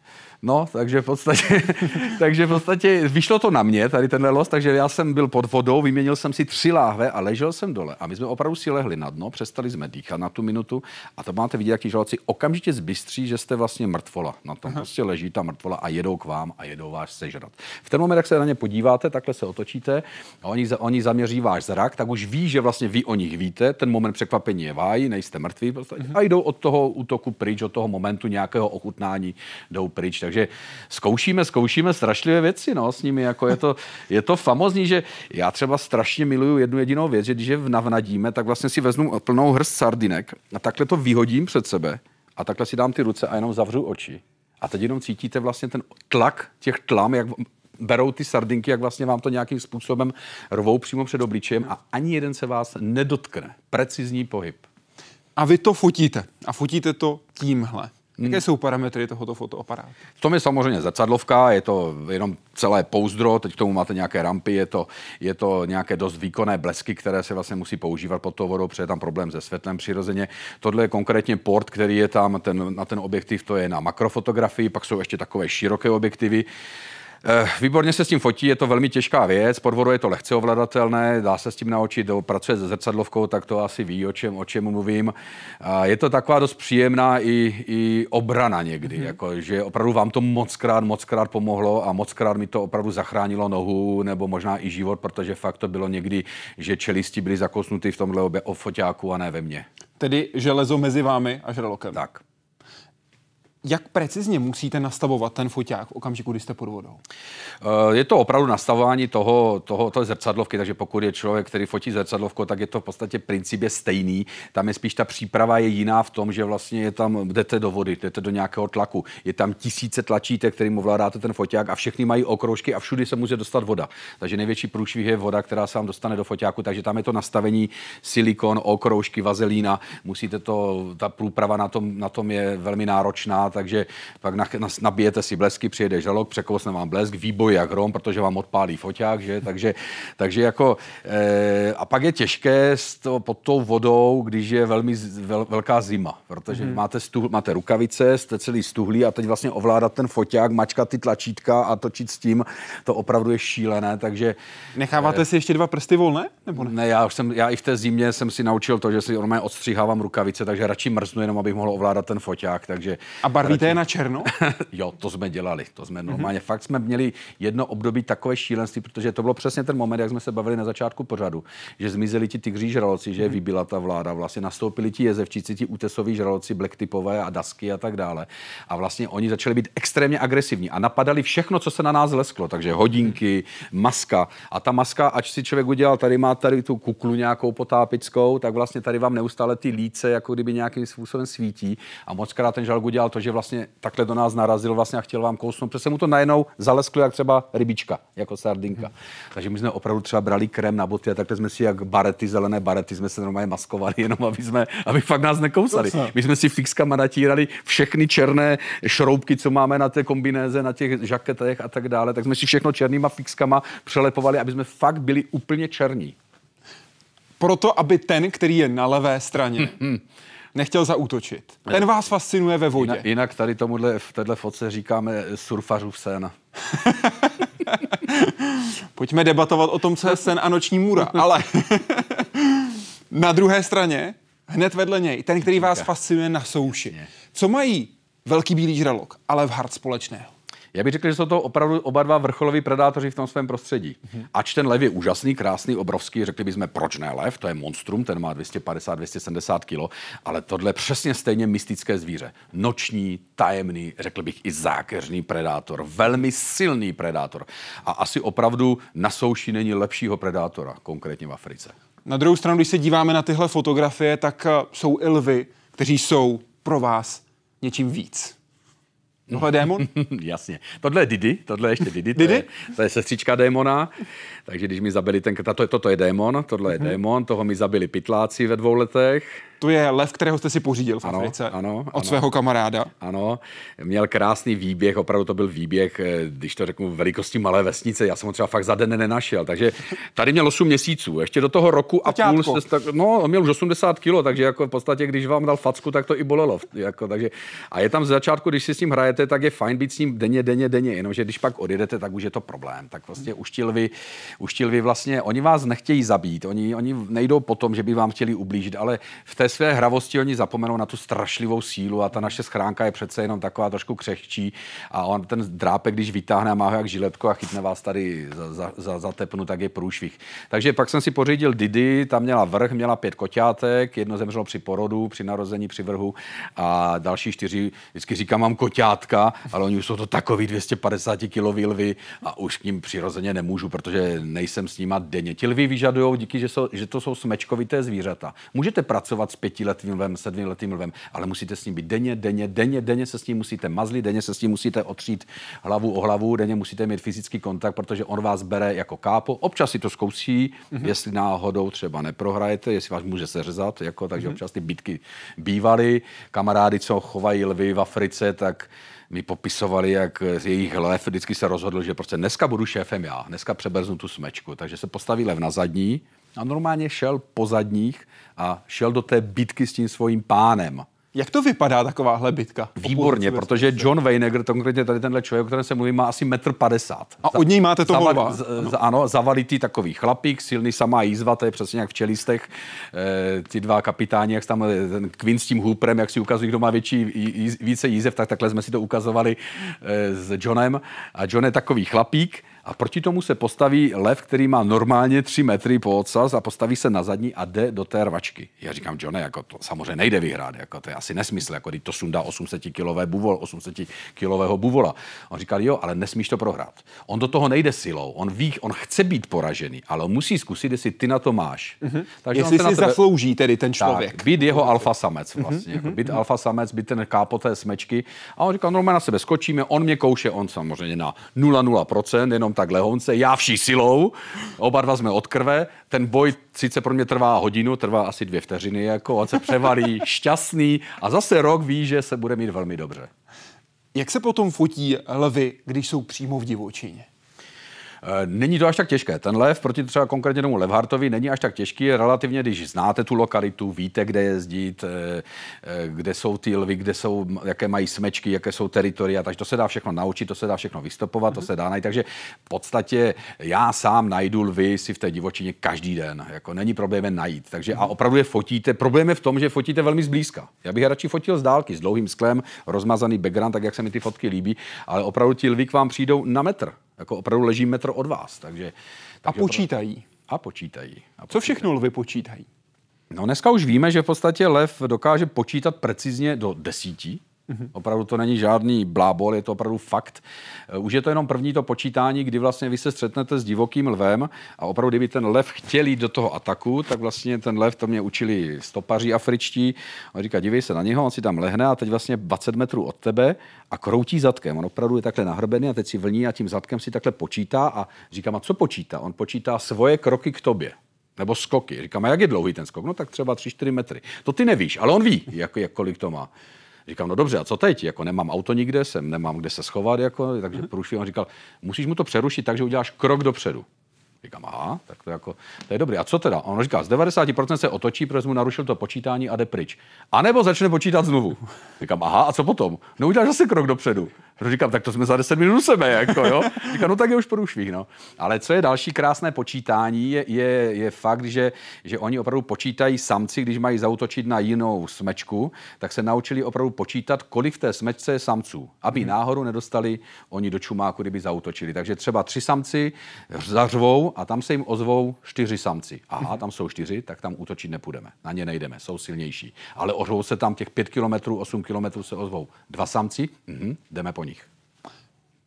No, takže v podstatě, takže v podstatě vyšlo to na mě, tady tenhle los, takže já jsem byl pod vodou, vyměnil jsem si tři láhve a ležel jsem dole. A my jsme opravdu si lehli na dno, přestali jsme dýchat na tu minutu a to máte vidět, jaký žalci okamžitě zbystří, že jste vlastně mrtvola. Na tom Aha. prostě leží ta mrtvola a jedou k vám a jedou vás sežrat. V ten moment, jak se na ně podíváte, takhle se otočíte a oni, oni zaměří váš zrak, tak už ví, že vlastně vy o nich víte, ten moment překvapení je vájí, nejste mrtví v podstatě, a jdou od toho útoku pryč, od toho momentu nějakého ochutnání jdou pryč. Takže takže zkoušíme, zkoušíme strašlivé věci no, s nimi. Jako je, to, je to famozní, že já třeba strašně miluju jednu jedinou věc, že když je navnadíme, tak vlastně si veznu plnou hrst sardinek a takhle to vyhodím před sebe a takhle si dám ty ruce a jenom zavřu oči. A teď jenom cítíte vlastně ten tlak těch tlam, jak berou ty sardinky, jak vlastně vám to nějakým způsobem rvou přímo před obličejem a ani jeden se vás nedotkne. Precizní pohyb. A vy to fotíte. A fotíte to tímhle. Jaké jsou parametry tohoto fotoaparátu? V tom je samozřejmě zrcadlovka, je to jenom celé pouzdro, teď k tomu máte nějaké rampy, je to, je to nějaké dost výkonné blesky, které se vlastně musí používat pod tou vodou, protože je tam problém se světlem přirozeně. Tohle je konkrétně port, který je tam ten, na ten objektiv, to je na makrofotografii, pak jsou ještě takové široké objektivy. Eh, Výborně se s tím fotí, je to velmi těžká věc, pod vodou je to lehce ovladatelné, dá se s tím naučit, kdo pracuje se zrcadlovkou, tak to asi ví, o čem, o čem mluvím. A je to taková dost příjemná i, i obrana někdy, mm-hmm. jako, že opravdu vám to mockrát, mockrát pomohlo a mockrát mi to opravdu zachránilo nohu nebo možná i život, protože fakt to bylo někdy, že čelisti byly zakousnuty v tomhle obě o foťáku a ne ve mně. Tedy železo mezi vámi a žralokem. Tak. Jak precizně musíte nastavovat ten foťák v okamžiku, kdy jste pod vodou? Eh, Je to opravdu nastavování toho, toho, toho zrcadlovky, takže pokud je člověk, který fotí zrcadlovkou, tak je to v podstatě princip je stejný. Tam je spíš ta příprava je jiná v tom, že vlastně je tam, jdete do vody, jdete do nějakého tlaku. Je tam tisíce tlačítek, kterým ovládáte ten foťák a všechny mají okroužky a všude se může dostat voda. Takže největší průšvih je voda, která se vám dostane do foťáku, takže tam je to nastavení silikon, okroužky, vazelína. Musíte to, ta průprava na tom, na tom je velmi náročná, takže pak na, na, nabijete si blesky, přijede žalok, překousne vám blesk, výboj jak hrom, protože vám odpálí foťák, že? Takže, takže jako, e, a pak je těžké s to, pod tou vodou, když je velmi vel, velká zima, protože mm-hmm. máte, stuhl, máte rukavice, jste celý stuhlý a teď vlastně ovládat ten foťák, mačkat ty tlačítka a točit s tím, to opravdu je šílené, takže Necháváte si ještě dva prsty volné? Nebo ne? ne, já, už jsem, já i v té zimě jsem si naučil to, že si normálně odstřihávám rukavice, takže radši mrznu, jenom abych mohl ovládat ten foťák. Takže A barvíte je na černo? jo, to jsme dělali. To jsme normálně, mm-hmm. fakt jsme měli jedno období takové šílenství, protože to bylo přesně ten moment, jak jsme se bavili na začátku pořadu, že zmizeli ti tygří žraloci, že je vybila ta vláda, vlastně nastoupili ti jezevčíci, ti útesoví žraloci, blacktypové a dasky a tak dále. A vlastně oni začali být extrémně agresivní a napadali všechno, co se na nás lesklo. Takže hodinky, maska. A ta maska, ať si člověk udělal, tady má tady tu kuklu nějakou potápickou, tak vlastně tady vám neustále ty líce jako kdyby nějakým způsobem svítí. A moc krát ten žalk udělal to, že vlastně takhle do nás narazil vlastně a chtěl vám kousnout, protože se mu to najednou zalesklo jak třeba rybička, jako sardinka. Takže my jsme opravdu třeba brali krém na boty a takhle jsme si jak barety, zelené barety, jsme se normálně maskovali, jenom aby, jsme, aby fakt nás nekousali. My jsme si fixkama natírali všechny černé šroubky, co máme na té kombinéze, na těch žaketech a tak dále, tak jsme si všechno černýma fixkama přelepovali, aby jsme fakt byli úplně černí. Proto, aby ten, který je na levé straně, nechtěl zaútočit. Ten vás fascinuje ve vodě. Jinak, jinak tady tomuhle v téhle fotce říkáme surfařův sen. Pojďme debatovat o tom, co je sen a noční můra. Ale na druhé straně, hned vedle něj, ten, který vás fascinuje na souši. Co mají velký bílý žralok, ale v hard společného? Já bych řekl, že jsou to opravdu oba dva vrcholoví predátoři v tom svém prostředí. Ač ten lev je úžasný, krásný, obrovský, řekli bychom, proč ne lev, to je monstrum, ten má 250-270 kg, ale tohle je přesně stejně mystické zvíře. Noční, tajemný, řekl bych i zákeřný predátor, velmi silný predátor. A asi opravdu na souši není lepšího predátora, konkrétně v Africe. Na druhou stranu, když se díváme na tyhle fotografie, tak eh, jsou i lvy, kteří jsou pro vás něčím víc. Tohle je démon? Jasně. Tohle je Didi, tohle je ještě Didi. Didi? To je, to je sestřička démona. Takže když mi zabili ten, tato, toto je démon, tohle je démon, toho mi zabili pytláci ve dvou letech. To je lev, kterého jste si pořídil v Ano, Africe ano, od ano. svého kamaráda. Ano, měl krásný výběh, opravdu to byl výběh, eh, když to řeknu, velikosti malé vesnice. Já jsem ho třeba fakt za den nenašel. Takže tady měl 8 měsíců. Ještě do toho roku a půl. Se, tak, no, on měl už 80 kilo, takže jako v podstatě, když vám dal facku, tak to i bolelo. Jako, takže, a je tam z začátku, když si s ním hrajete, tak je fajn být s ním denně, denně, denně. Jenomže když pak odjedete, tak už je to problém. Tak vlastně už ti lvy, už ti lvy vlastně, oni vás nechtějí zabít. Oni, oni nejdou po tom, že by vám chtěli ublížit, ale v té své hravosti oni zapomenou na tu strašlivou sílu a ta naše schránka je přece jenom taková trošku křehčí a on ten drápek, když vytáhne a má ho jak žiletko a chytne vás tady za, za, za, za tepnu, tak je průšvih. Takže pak jsem si pořídil Didi, tam měla vrch, měla pět koťátek, jedno zemřelo při porodu, při narození, při vrhu a další čtyři, vždycky říkám, mám koťátka, ale oni už jsou to takový 250 kilový lvy a už k ním přirozeně nemůžu, protože nejsem s nima denně. Ti lvy vyžadují, díky, že, jsou, že to jsou smečkovité zvířata. Můžete pracovat s pětiletým lvem, sedmiletým lvem, ale musíte s ním být denně, denně, denně, denně se s ním musíte mazlit, denně se s ním musíte otřít hlavu o hlavu, denně musíte mít fyzický kontakt, protože on vás bere jako kápo. Občas si to zkousí, mm-hmm. jestli náhodou třeba neprohrajete, jestli vás může seřezat, jako, takže mm-hmm. občas ty bitky bývaly. Kamarády, co chovají lvy v Africe, tak mi popisovali, jak jejich lev vždycky se rozhodl, že prostě dneska budu šéfem já, dneska přebeznu tu smečku. Takže se postaví lev na zadní a normálně šel po zadních a šel do té bitky s tím svým pánem. Jak to vypadá takováhle bitka? Výborně, protože John Wayneger, konkrétně tady tenhle člověk, o kterém se mluví, má asi metr 50. A od něj máte to Zavali- z- z- Ano, zavalitý takový chlapík, silný samá jízva, to je přesně jak v čelistech. E, ty dva kapitáni, jak tam eh, ten Quinn s tím Hooperem, jak si ukazují, kdo má větší, jí- jí- více jízev, tak takhle jsme si to ukazovali e, s Johnem. A John je takový chlapík, a proti tomu se postaví lev, který má normálně 3 metry po ocas a postaví se na zadní a jde do té rvačky. Já říkám, Johne, jako to samozřejmě nejde vyhrát, jako to je asi nesmysl, jako když to sundá 800 kilové buvol, 800 kilového buvola. On říkal, jo, ale nesmíš to prohrát. On do toho nejde silou, on ví, on chce být poražený, ale on musí zkusit, jestli ty na to máš. Mm-hmm. Takže Jestli on si tebe- zaslouží tedy ten člověk. tak, být jeho alfa samec vlastně. Jako být alfa samec, být ten kápo té smečky. A on říkal, normálně na sebe skočíme, on mě kouše, on samozřejmě na 0,0%, jenom tak lehonce, já vší silou, oba dva jsme od krve, ten boj sice pro mě trvá hodinu, trvá asi dvě vteřiny, jako on se převalí šťastný a zase rok ví, že se bude mít velmi dobře. Jak se potom fotí lvy, když jsou přímo v divočině? Eh, Není to až tak těžké. Ten lev proti třeba konkrétně tomu Levhartovi není až tak těžký. Relativně, když znáte tu lokalitu, víte, kde jezdit, eh, eh, kde jsou ty lvy, kde jsou, jaké mají smečky, jaké jsou teritoria, takže to se dá všechno naučit, to se dá všechno vystopovat, to se dá najít. Takže v podstatě já sám najdu lvy si v té divočině každý den. Jako není problém je najít. Takže a opravdu je fotíte. Problém je v tom, že fotíte velmi zblízka. Já bych je radši fotil z dálky, s dlouhým sklem, rozmazaný background, tak jak se mi ty fotky líbí, ale opravdu ti lví k vám přijdou na metr. Jako opravdu leží metr od vás. Takže, A takže počítají. A počítají. A Co počítají. všechno lvy počítají? No dneska už víme, že v podstatě lev dokáže počítat precizně do desítí. Mm-hmm. Opravdu to není žádný blábol, je to opravdu fakt. Eh, Už je to jenom první to počítání, kdy vlastně vy se střetnete s divokým lvem a opravdu, kdyby ten lev chtěl jít do toho ataku, tak vlastně ten lev, to mě učili stopaři afričtí, on říká, dívej se na něho, on si tam lehne a teď vlastně 20 metrů od tebe a kroutí zadkem. On opravdu je takhle nahrbený a teď si vlní a tím zadkem si takhle počítá a říkám, a co počítá? On počítá svoje kroky k tobě. Nebo skoky. Říkám, a jak je dlouhý ten skok? No tak třeba 3-4 metry. To ty nevíš, ale on ví, jak, jak kolik to má. Říkám, no dobře, a co teď? Jako nemám auto nikde, jsem nemám kde se schovat, jako, takže průšvih. On říkal, musíš mu to přerušit tak, že uděláš krok dopředu. Říkám, aha, tak to, jako, to je dobré. A co teda? A on říká, z 90% se otočí, protože mu narušil to počítání a jde pryč. A nebo začne počítat znovu. Říkám, aha, a co potom? No uděláš zase krok dopředu. Říkám, tak to jsme za 10 minut u sebe, jako, jo. Říkám, no tak je už průšvih, no. Ale co je další krásné počítání, je, je, je fakt, že, že oni opravdu počítají samci, když mají zautočit na jinou smečku, tak se naučili opravdu počítat, kolik v té smečce je samců, aby hmm. náhodou nedostali oni do čumáku, kdyby zautočili. Takže třeba tři samci zařvou a tam se jim ozvou čtyři samci. Aha, tam jsou čtyři, tak tam útočit nepůjdeme. Na ně nejdeme, jsou silnější. Ale ozvou se tam těch pět kilometrů, osm kilometrů se ozvou dva samci, mhm, jdeme po nich.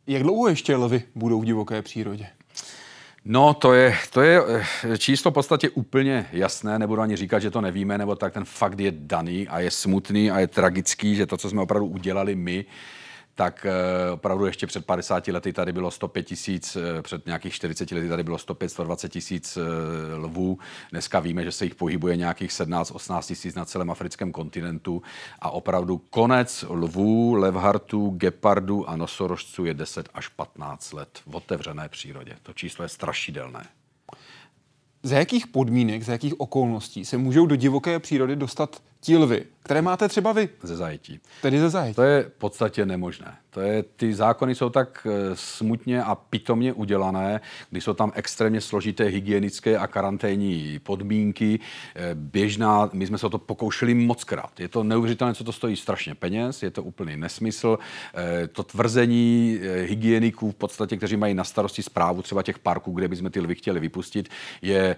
Jak dlouho ještě lvy budou v divoké přírodě? No, to je, to je eh, číslo v podstatě úplně jasné, nebudu ani říkat, že to nevíme, nebo tak ten fakt je daný a je smutný a je tragický, že to, co jsme opravdu udělali my, tak eh, opravdu ještě před 50 lety tady bylo 105 tisíc, eh, před nějakých 40 lety tady bylo 105, 120 tisíc eh, lvů. Dneska víme, že se jich pohybuje nějakých 17, 18 tisíc na celém africkém kontinentu a opravdu konec lvů, levhartů, gepardů a nosorožců je 10 až 15 let v otevřené přírodě. To číslo je strašidelné. Za jakých podmínek, za jakých okolností se můžou do divoké přírody dostat ti lvy, které máte třeba vy, Ze zajetí. tedy ze zajetí? To je v podstatě nemožné. To je, ty zákony jsou tak eh, smutně a pitomně udělané, kdy jsou tam extrémně složité hygienické a karanténní podmínky. Eh, Běžná, my jsme se o to pokoušeli moc krát. Je to neuvěřitelné, co to stojí strašně peněz, je to úplný nesmysl. Eh, To tvrzení hygieniků v podstatě, kteří mají na starosti zprávu třeba těch parků, kde bychom ty lvy chtěli vypustit, je,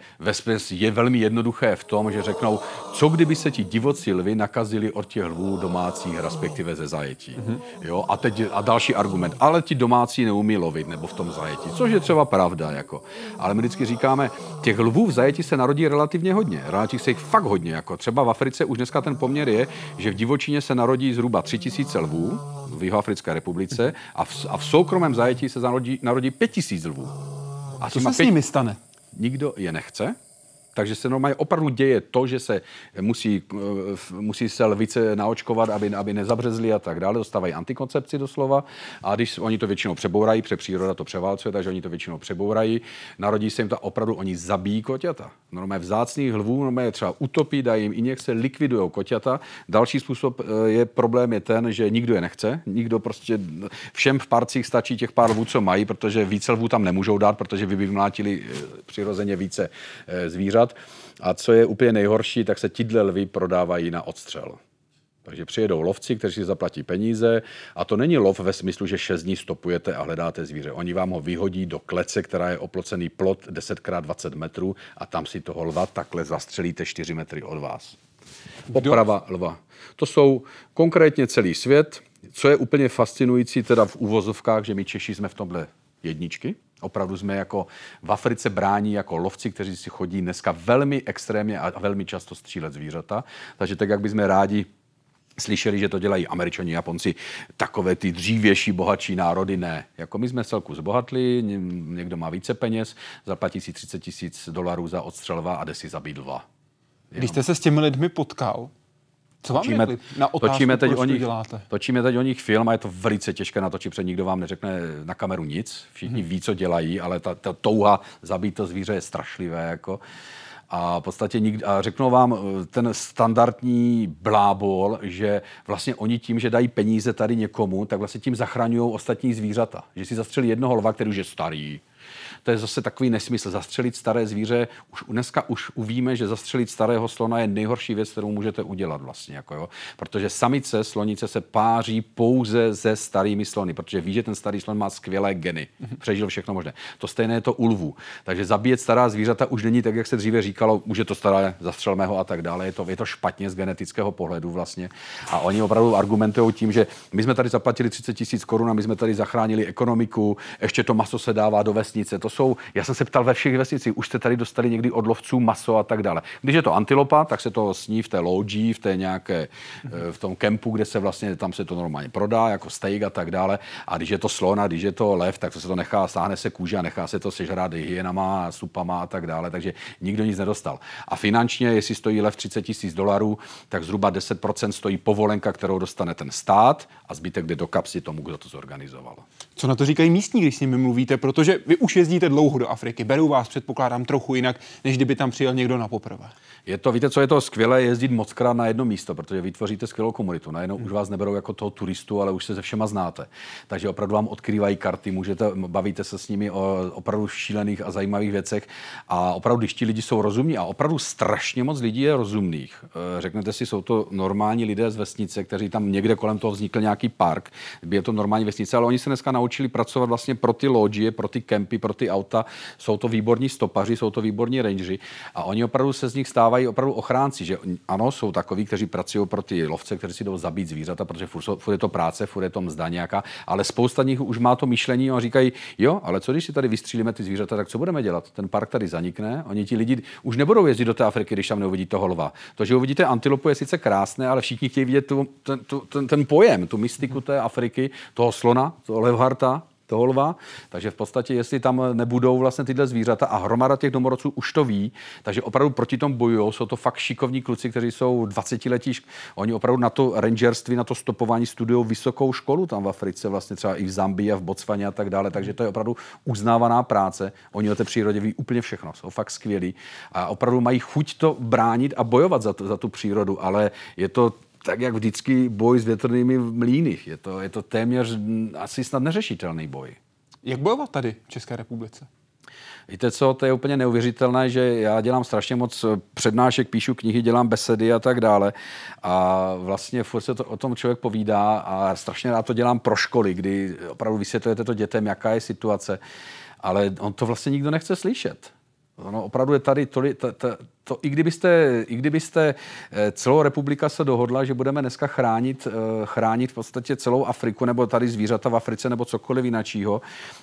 je velmi jednoduché v tom, že řeknou, co kdyby se ti divocí lvy nakazili od těch lvů domácích, respektive ze zajetí. Mm-hmm. Jo, a teď a další argument, ale ti domácí neumí lovit nebo v tom zajetí, což je třeba pravda. Jako. Ale my vždycky říkáme, těch lvů v zajetí se narodí relativně hodně. Relativně se jich fakt hodně. Jako. Třeba v Africe už dneska ten poměr je, že v divočině se narodí zhruba 3000 lvů v Jihoafrické republice a v, a v soukromém zajetí se narodí, narodí 5000 lvů. A Co se s nimi stane? Nikdo je nechce, Takže se normálně opravdu děje to, že se musí, eh, musí se lvice naočkovat, aby, aby nezabřezli a tak dále. Dostávají antikoncepci doslova. A když oni to většinou přebourají, pře příroda to převálcuje, takže oni to většinou přebourají. Narodí se jim to opravdu, oni zabíjí koťata. Normálně vzácných lvů, normálně třeba utopí, dají jim injekce, likvidují koťata. Další způsob eh, je problém je ten, že nikdo je nechce. Nikdo prostě všem v parcích stačí těch pár lvů, co mají, protože více lvů tam nemůžou dát, protože by vymlátili eh, přirozeně více zvířat. A co je úplně nejhorší, tak se tidle lvy prodávají na odstřel. Takže přijedou lovci, kteří si zaplatí peníze a to není lov ve smyslu, že 6 dní stopujete a hledáte zvíře. Oni vám ho vyhodí do klece, která je oplocený plot 10x20 metrů a tam si toho lva takhle zastřelíte 4 metry od vás. Oprava lva. To jsou konkrétně celý svět. Co je úplně fascinující teda v úvozovkách, že my Češi jsme v tomhle jedničky, Opravdu jsme jako v Africe brání jako lovci, kteří si chodí dneska velmi extrémně a velmi často střílet zvířata. Takže tak, jak bychom rádi slyšeli, že to dělají američani, japonci, takové ty dřívější, bohatší národy, ne. Jako my jsme celku zbohatli, někdo má více peněz, zaplatí si 30 tisíc dolarů za odstřelva a jde si zabít lva. Když jste se s těmi lidmi potkal, co vám točíme, na otázku, točíme teď o nich, děláte? Točíme teď o nich film a je to velice těžké natočit, protože nikdo vám neřekne na kameru nic. Všichni hmm. ví, co dělají, ale ta, ta touha zabít to zvíře je strašlivé. Jako. A v podstatě nikdy, a řeknu vám eh, ten standardní blábol, že vlastně oni tím, že dají peníze tady někomu, tak vlastně tím zachraňují ostatní zvířata. Že si zastřelí jednoho lva, který už je starý, to je zase takový nesmysl. Zastřelit staré zvíře, už dneska už uvíme, že zastřelit starého slona je nejhorší věc, kterou můžete udělat vlastně. Jako jo. Protože samice slonice se páří pouze se starými slony, protože ví, že ten starý slon má skvělé geny. Přežil všechno možné. To stejné je to u lvů. Takže zabíjet stará zvířata už není tak, jak se dříve říkalo, už je to staré, zastřelme ho a tak dále. Je to, je to špatně z genetického pohledu vlastně. A oni opravdu argumentují tím, že my jsme tady zaplatili 30 tisíc korun a my jsme tady zachránili ekonomiku, ještě to maso se dává do vesnice. To jsou, já jsem se ptal ve všech vesnicích, už jste tady dostali někdy od lovců maso a tak dále. Když je to antilopa, tak se to sní v té loďi, v té nějaké, eh, v tom kempu, kde se vlastně, tam se to normálně prodá, jako steak a tak dále. A když je to slon a když je to lev, tak to se to nechá, stáhne se kůže a nechá se to sežrát hygienama, supama a tak dále. Takže nikdo nic nedostal. A finančně, jestli stojí lev 30 tisíc dolarů, tak zhruba 10% stojí povolenka, kterou dostane ten stát a zbytek jde do kapsy tomu, kdo to zorganizoval. Co na to říkají místní, když s nimi mluvíte? Protože vy už jezdíte dlouho do Afriky, berou vás, předpokládám, trochu jinak, než kdyby tam přijel někdo na poprvé. Je to, víte, co je to skvělé, jezdit moc krát na jedno místo, protože vytvoříte skvělou komunitu. Najednou hmm. už vás neberou jako toho turistu, ale už se se všema znáte. Takže opravdu vám odkrývají karty, můžete, bavíte se s nimi o opravdu šílených a zajímavých věcech. A opravdu, když ti lidi jsou rozumní, a opravdu strašně moc lidí je rozumných. Eh, řeknete si, jsou to normální lidé z vesnice, kteří tam někde kolem toho vznikl nějaký park, je to normální vesnice, ale oni se dneska naučili pracovat vlastně pro ty lodže, pro ty kempy, pro ty auta. Jsou to výborní stopaři, jsou to výborní rangeři a oni opravdu se z nich stávají opravdu ochránci, že ano, jsou takoví, kteří pracují pro ty lovce, kteří si jdou zabít zvířata, protože furt, furt je to práce, furt je to mzda nějaká, ale spousta nich už má to myšlení a říkají, jo, ale co když si tady vystřílíme ty zvířata, tak co budeme dělat? Ten park tady zanikne, oni ti lidi už nebudou jezdit do té Afriky, když tam neuvidí toho lva. To, že uvidíte antilopu, je sice krásné, ale všichni chtějí vidět tu, ten, tu, ten, ten pojem, tu mystiku té Afriky, toho slona, toho levharta, toho lva. Takže v podstatě, jestli tam nebudou vlastně tyhle zvířata a hromada těch domorodců už to ví, takže opravdu proti tomu bojují. Jsou to fakt šikovní kluci, kteří jsou 20 letí. Oni opravdu na to rangerství, na to stopování studují vysokou školu tam v Africe, vlastně třeba i v Zambii a v Botswaně a tak dále. Takže to je opravdu uznávaná práce. Oni o té přírodě ví úplně všechno. Jsou fakt skvělí a opravdu mají chuť to bránit a bojovat za, to, za tu přírodu, ale je to tak jak vždycky boj s větrnými mlýny. Je to, je to téměř asi snad neřešitelný boj. Jak bojovat tady v České republice? Víte co, to je úplně neuvěřitelné, že já dělám strašně moc přednášek, píšu knihy, dělám besedy a tak dále. A vlastně furt se to o tom člověk povídá a strašně rád to dělám pro školy, kdy opravdu vysvětlujete to dětem, jaká je situace. Ale on to vlastně nikdo nechce slyšet. Ono opravdu je tady to, to, to, to i, kdybyste, i kdybyste eh, celou republika se dohodla, že budeme dneska chránit, eh, chránit v podstatě celou Afriku nebo tady zvířata v Africe nebo cokoliv jiného,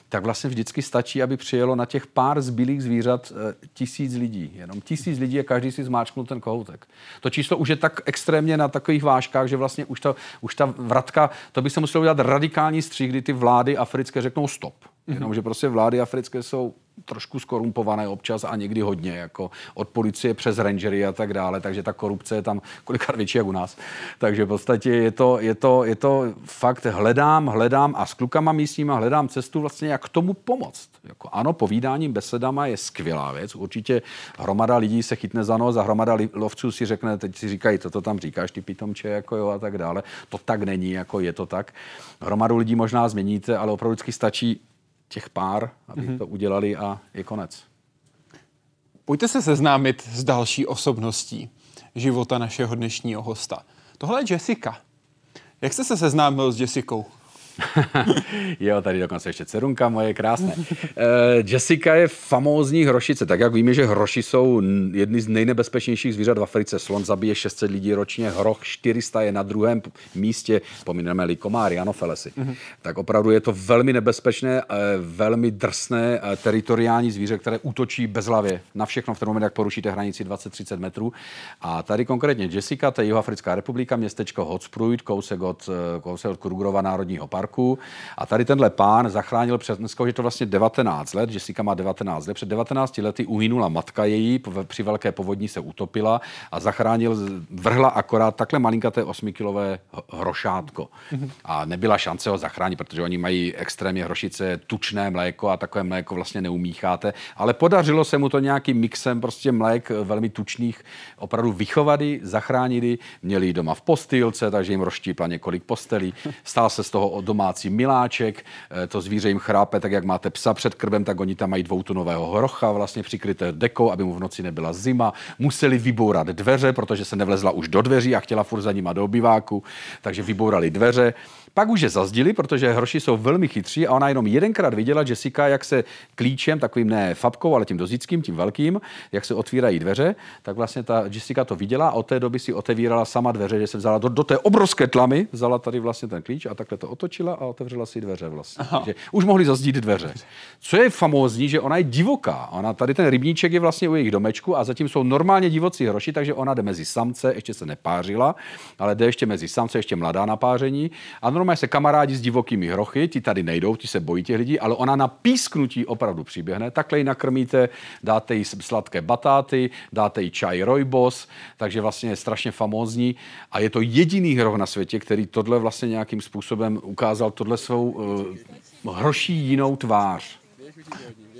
tak vlastně vždycky stačí, aby přijelo na těch pár zbylých zvířat eh, tisíc lidí. Jenom tisíc lidí a každý si zmáčknul ten kohoutek. To číslo už je tak extrémně na takových vážkách, že vlastně už ta, už ta vratka, to by se muselo udělat radikální střih, kdy ty vlády africké řeknou stop. Jenomže prostě vlády africké jsou trošku skorumpované občas a někdy hodně, jako od policie přes rangery a tak dále, takže ta korupce je tam kolikrát větší jak u nás. Takže v podstatě je to, je to, je to fakt hledám, hledám a s klukama místníma hledám cestu vlastně, jak tomu pomoct. Jako ano, povídáním, besedama je skvělá věc. Určitě hromada lidí se chytne za nos a hromada lovců si řekne, teď si říkají, co to tam říkáš, ty pitomče, jako jo, a tak dále. To tak není, jako je to tak. Hromadu lidí možná změníte, ale opravdu vždycky stačí těch pár, aby mm-hmm. to udělali a je konec. Pojďte se seznámit s další osobností života našeho dnešního hosta. Tohle je Jessica. Jak jste se seznámil s Jessicou? jo, tady dokonce ještě cerunka moje, krásné. Uh, Jessica je famózní hrošice. Tak jak víme, že hroši jsou jedny z nejnebezpečnějších zvířat v Africe. Slon zabije 600 lidí ročně, hroch 400 je na druhém místě, pomineme-li komáry, anofelesy. Mm-hmm. Tak opravdu je to velmi nebezpečné, uh, velmi drsné uh, teritoriální zvíře, které útočí bezhlavě na všechno v ten moment, jak porušíte hranici 20-30 metrů. A tady konkrétně Jessica, to je Jihoafrická republika, městečko Hotspruit, kousek od, kousek od Krugerova národního parku parku. A tady tenhle pán zachránil před, dneska už je to vlastně 19 let, Jessica má 19 let, před 19 lety uhynula matka její, při velké povodní se utopila a zachránil, vrhla akorát takhle malinkaté 8-kilové hrošátko. A nebyla šance ho zachránit, protože oni mají extrémně hrošice, tučné mléko a takové mléko vlastně neumícháte, ale podařilo se mu to nějakým mixem prostě mlék velmi tučných opravdu vychovady, zachránili, měli doma v postýlce, takže jim rozštípla několik postelí, stál se z toho doma domácí miláček, eh, to zvíře jim chrápe, tak jak máte psa před krbem, tak oni tam mají dvoutunového hrocha vlastně přikryté dekou, aby mu v noci nebyla zima. Museli vybourat dveře, protože se nevlezla už do dveří a chtěla furt za nima do obyváku, takže vybourali dveře. Pak už je zazdili, protože hroši jsou velmi chytří a ona jenom jedenkrát viděla Jessica, jak se klíčem, takovým ne fabkou, ale tím dozickým, tím velkým, jak se otvírají dveře, tak vlastně ta Jessica to viděla a od té doby si otevírala sama dveře, že se vzala do, do té obrovské tlamy, vzala tady vlastně ten klíč a takhle to otočila a otevřela si dveře vlastně. Takže už mohli zazdít dveře. Co je famózní, že ona je divoká. Ona tady ten rybníček je vlastně u jejich domečku a zatím jsou normálně divocí hroši, takže ona jde mezi samce, ještě se nepářila, ale jde ještě mezi samce, ještě mladá na páření a normálně se kamarádi s divokými hrochy, ti tady nejdou, ti se bojí těch lidí, ale ona na písknutí opravdu přiběhne. Takhle ji nakrmíte, dáte jí sladké batáty, dáte jí čaj rojbos, takže vlastně je strašně famózní a je to jediný hroch na světě, který tohle vlastně nějakým způsobem ukázal tohle svou uh, hroší jinou tvář.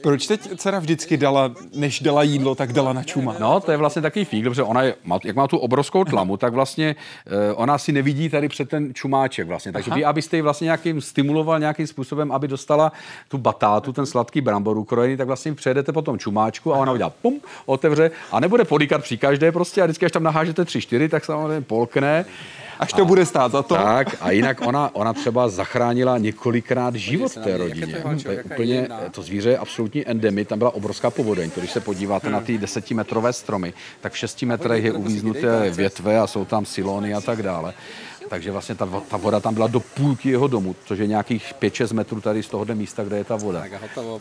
Proč teď dcera vždycky dala, než dala jídlo, tak dala na čuma? No, to je vlastně takový fík, protože ona, je, jak má tu obrovskou tlamu, tak vlastně uh, ona si nevidí tady před ten čumáček vlastně. Takže Aha. vy, abyste ji vlastně nějakým stimuloval nějakým způsobem, aby dostala tu batátu, ten sladký brambor ukrojený, tak vlastně přejedete po tom čumáčku a ona udělá pum, otevře a nebude podíkat při každé prostě a vždycky, až tam nahážete tři, čtyři, tak samozřejmě polkne Až to a, bude stát za to. Tak a jinak ona, ona třeba zachránila několikrát život té rodině. To je úplně, to zvíře je absolutní endemi, tam byla obrovská povodeň. To, když se podíváte na ty desetimetrové stromy, tak v šesti metrech je uvíznuté větve a jsou tam silony a tak dále. Takže vlastně ta, ta voda tam byla do půlky jeho domu, což je nějakých 5-6 metrů tady z tohohle místa, kde je ta voda.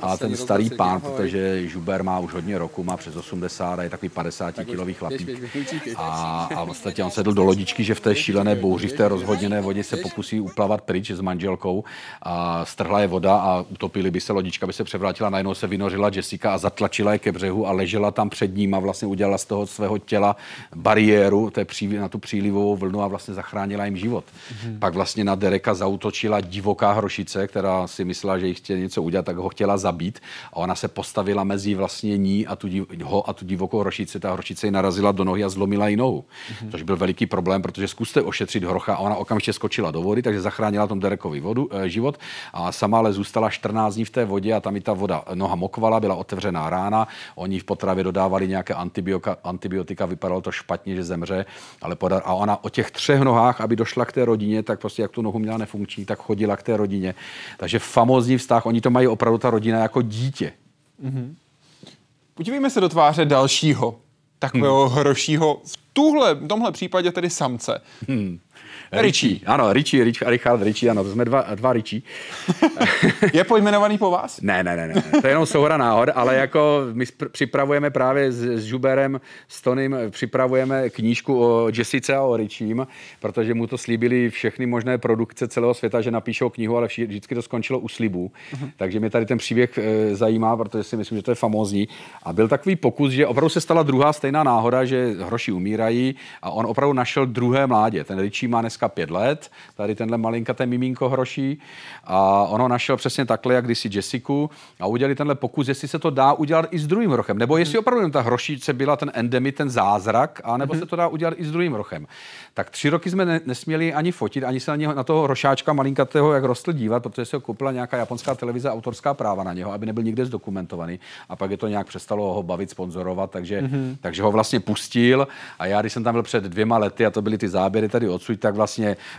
A ten starý pán, protože Žuber má už hodně roku, má přes 80 a je takový 50 kilový chlapík. A, a vlastně on sedl do lodičky, že v té šílené bouři, v té rozhodněné vodě se pokusí uplavat pryč s manželkou a strhla je voda a utopili by se lodička, by se převrátila, najednou se vynořila Jessica a zatlačila je ke břehu a ležela tam před ním a vlastně udělala z toho svého těla bariéru té pří, na tu přílivovou vlnu a vlastně zachránila jim život. Mm-hmm. Pak vlastně na Dereka zautočila divoká hrošice, která si myslela, že jí chtěla něco udělat, tak ho chtěla zabít. A ona se postavila mezi vlastně ní a tu, ho a tu divokou hrošici. Ta hrošice ji narazila do nohy a zlomila jí nohu. Mm-hmm. Což byl veliký problém, protože zkuste ošetřit hrocha a ona okamžitě skočila do vody, takže zachránila tom Derekovi vodu, e, život. A sama ale zůstala 14 dní v té vodě a tam i ta voda noha mokvala, byla otevřená rána. Oni v potravě dodávali nějaké antibiotika, antibiotika vypadalo to špatně, že zemře, ale podar, a ona o těch třech nohách, aby došla k té rodině, tak prostě jak tu nohu měla nefunkční, tak chodila k té rodině. Takže famózní vztah, oni to mají opravdu ta rodina jako dítě. Mm-hmm. Podívejme se do tváře dalšího takového hmm. hrošího, v tuhle, v tomhle případě tedy samce. Hmm. Richie, ano, Richie, Rich, Richard Richie, ano, to jsme dva, dva Richie. Je pojmenovaný po vás? Ne, ne, ne, ne, to je jenom souhra náhod, ale jako my připravujeme právě s, s Žuberem, s Tonym, připravujeme knížku o Jessice a o Richiem, protože mu to slíbili všechny možné produkce celého světa, že napíšou knihu, ale vši- vždycky to skončilo u slibů. Uh-huh. Takže mě tady ten příběh e, zajímá, protože si myslím, že to je famózní. A byl takový pokus, že opravdu se stala druhá stejná náhoda, že hroši umírají a on opravdu našel druhé mládě. Ten Richie má dneska pět let, tady tenhle malinkaté mimínko hroší a ono našel přesně takhle, jak kdysi Jessiku a udělali tenhle pokus, jestli se to dá udělat i s druhým rochem, nebo jestli opravdu jen ta hrošíce byla ten endemit, ten zázrak, a nebo se to dá udělat i s druhým rochem. Tak tři roky jsme ne, nesměli ani fotit, ani se na, něho, na toho rošáčka malinkatého, jak rostl dívat, protože se ho koupila nějaká japonská televize autorská práva na něho, aby nebyl nikde zdokumentovaný. A pak je to nějak přestalo ho bavit, sponzorovat, takže, mm-hmm. takže ho vlastně pustil. A já, když jsem tam byl před dvěma lety, a to byly ty záběry tady odsud, tak vlastně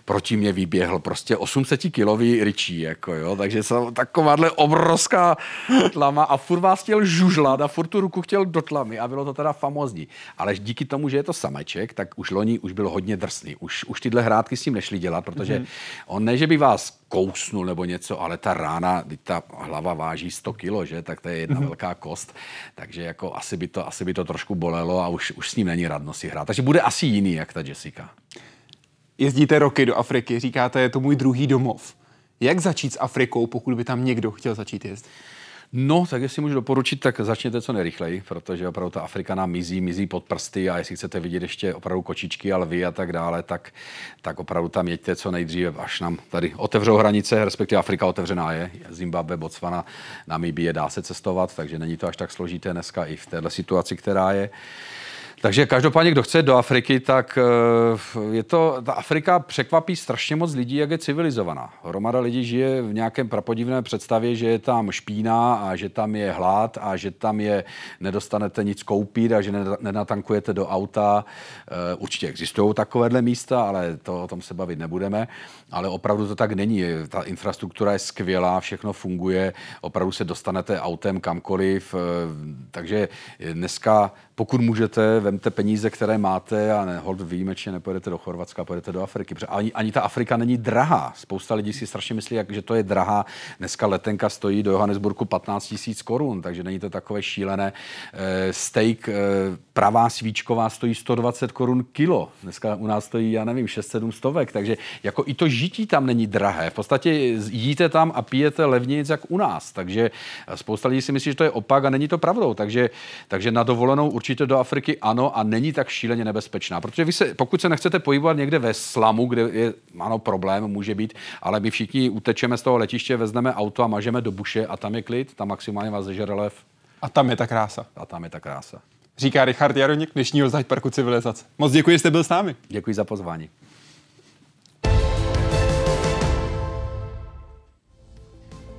proti mě vyběhl prostě 800 kilový ryčí, jako jo, takže jsem takováhle obrovská tlama a furt vás chtěl žužlat a furt tu ruku chtěl do tlamy a bylo to teda famózní. Ale díky tomu, že je to sameček, tak už loni už byl hodně drsný. Už, už tyhle hrádky s ním nešli dělat, protože mm-hmm. on ne, že by vás kousnul nebo něco, ale ta rána, ta hlava váží 100 kilo, že, tak to je jedna mm-hmm. velká kost, takže jako asi by to, asi by to trošku bolelo a už, už s ním není radno si hrát. Takže bude asi jiný, jak ta Jessica. Jezdíte roky do Afriky, říkáte, je to můj druhý domov. Jak začít s Afrikou, pokud by tam někdo chtěl začít jezdit? No, tak jestli můžu doporučit, tak začněte co nejrychleji, protože opravdu ta Afrika nám mizí, mizí pod prsty a jestli chcete vidět ještě opravdu kočičky a lvy a tak dále, tak, tak opravdu tam jeďte co nejdříve, až nám tady otevřou hranice, respektive Afrika otevřená je, Zimbabwe, Botswana, Namibie dá se cestovat, takže není to až tak složité dneska i v této situaci, která je. Takže každopádně, kdo chce do Afriky, tak eh, je to, ta Afrika překvapí strašně moc lidí, jak je civilizovaná. Hromada lidí žije v nějakém prapodivné představě, že je tam špína a že tam je hlad a že tam je, nedostanete nic koupit a že nenatankujete do auta. Eh, určitě existují takovéhle místa, ale to o tom se bavit nebudeme. Ale opravdu to tak není. Ta infrastruktura je skvělá, všechno funguje, opravdu se dostanete autem kamkoliv. Eh, takže dneska, pokud můžete, vemte peníze, které máte a ne, hold výjimečně nepojedete do Chorvatska, pojedete do Afriky. Protože ani, ani ta Afrika není drahá. Spousta lidí si strašně myslí, jak, že to je drahá. Dneska letenka stojí do Johannesburgu 15 000 korun, takže není to takové šílené. E, steak, e, pravá svíčková stojí 120 korun kilo. Dneska u nás stojí, já nevím, 6-7 stovek, takže jako i to žití tam není drahé. V podstatě jíte tam a pijete levněji jak u nás. Takže spousta lidí si myslí, že to je opak a není to pravdou. Takže, takže na dovolenou určitě do Afriky ano, ano a není tak šíleně nebezpečná. Protože vy se, pokud se nechcete pohybovat někde ve slamu, kde je, ano, problém, může být, ale my všichni utečeme z toho letiště, vezmeme auto a mažeme do buše a tam je klid, tam maximálně vás zežere lev. A tam je ta krása. A tam je ta krása. Říká Richard Jaroněk, dnešního z Parku civilizace. Moc děkuji, že jste byl s námi. Děkuji za pozvání.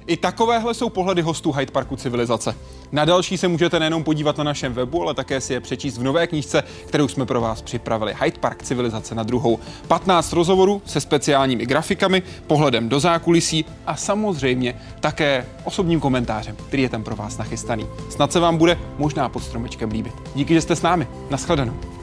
I takovéhle jsou pohledy hostů Hyde Parku civilizace. Na další se můžete nejenom podívat na našem webu, ale také si je přečíst v nové knížce, kterou jsme pro vás připravili. Hyde Park civilizace na druhou. 15 rozhovorů se speciálními grafikami, pohledem do zákulisí a samozřejmě také osobním komentářem, který je tam pro vás nachystaný. Snad se vám bude možná pod stromečkem líbit. Díky, že jste s námi. Naschledanou.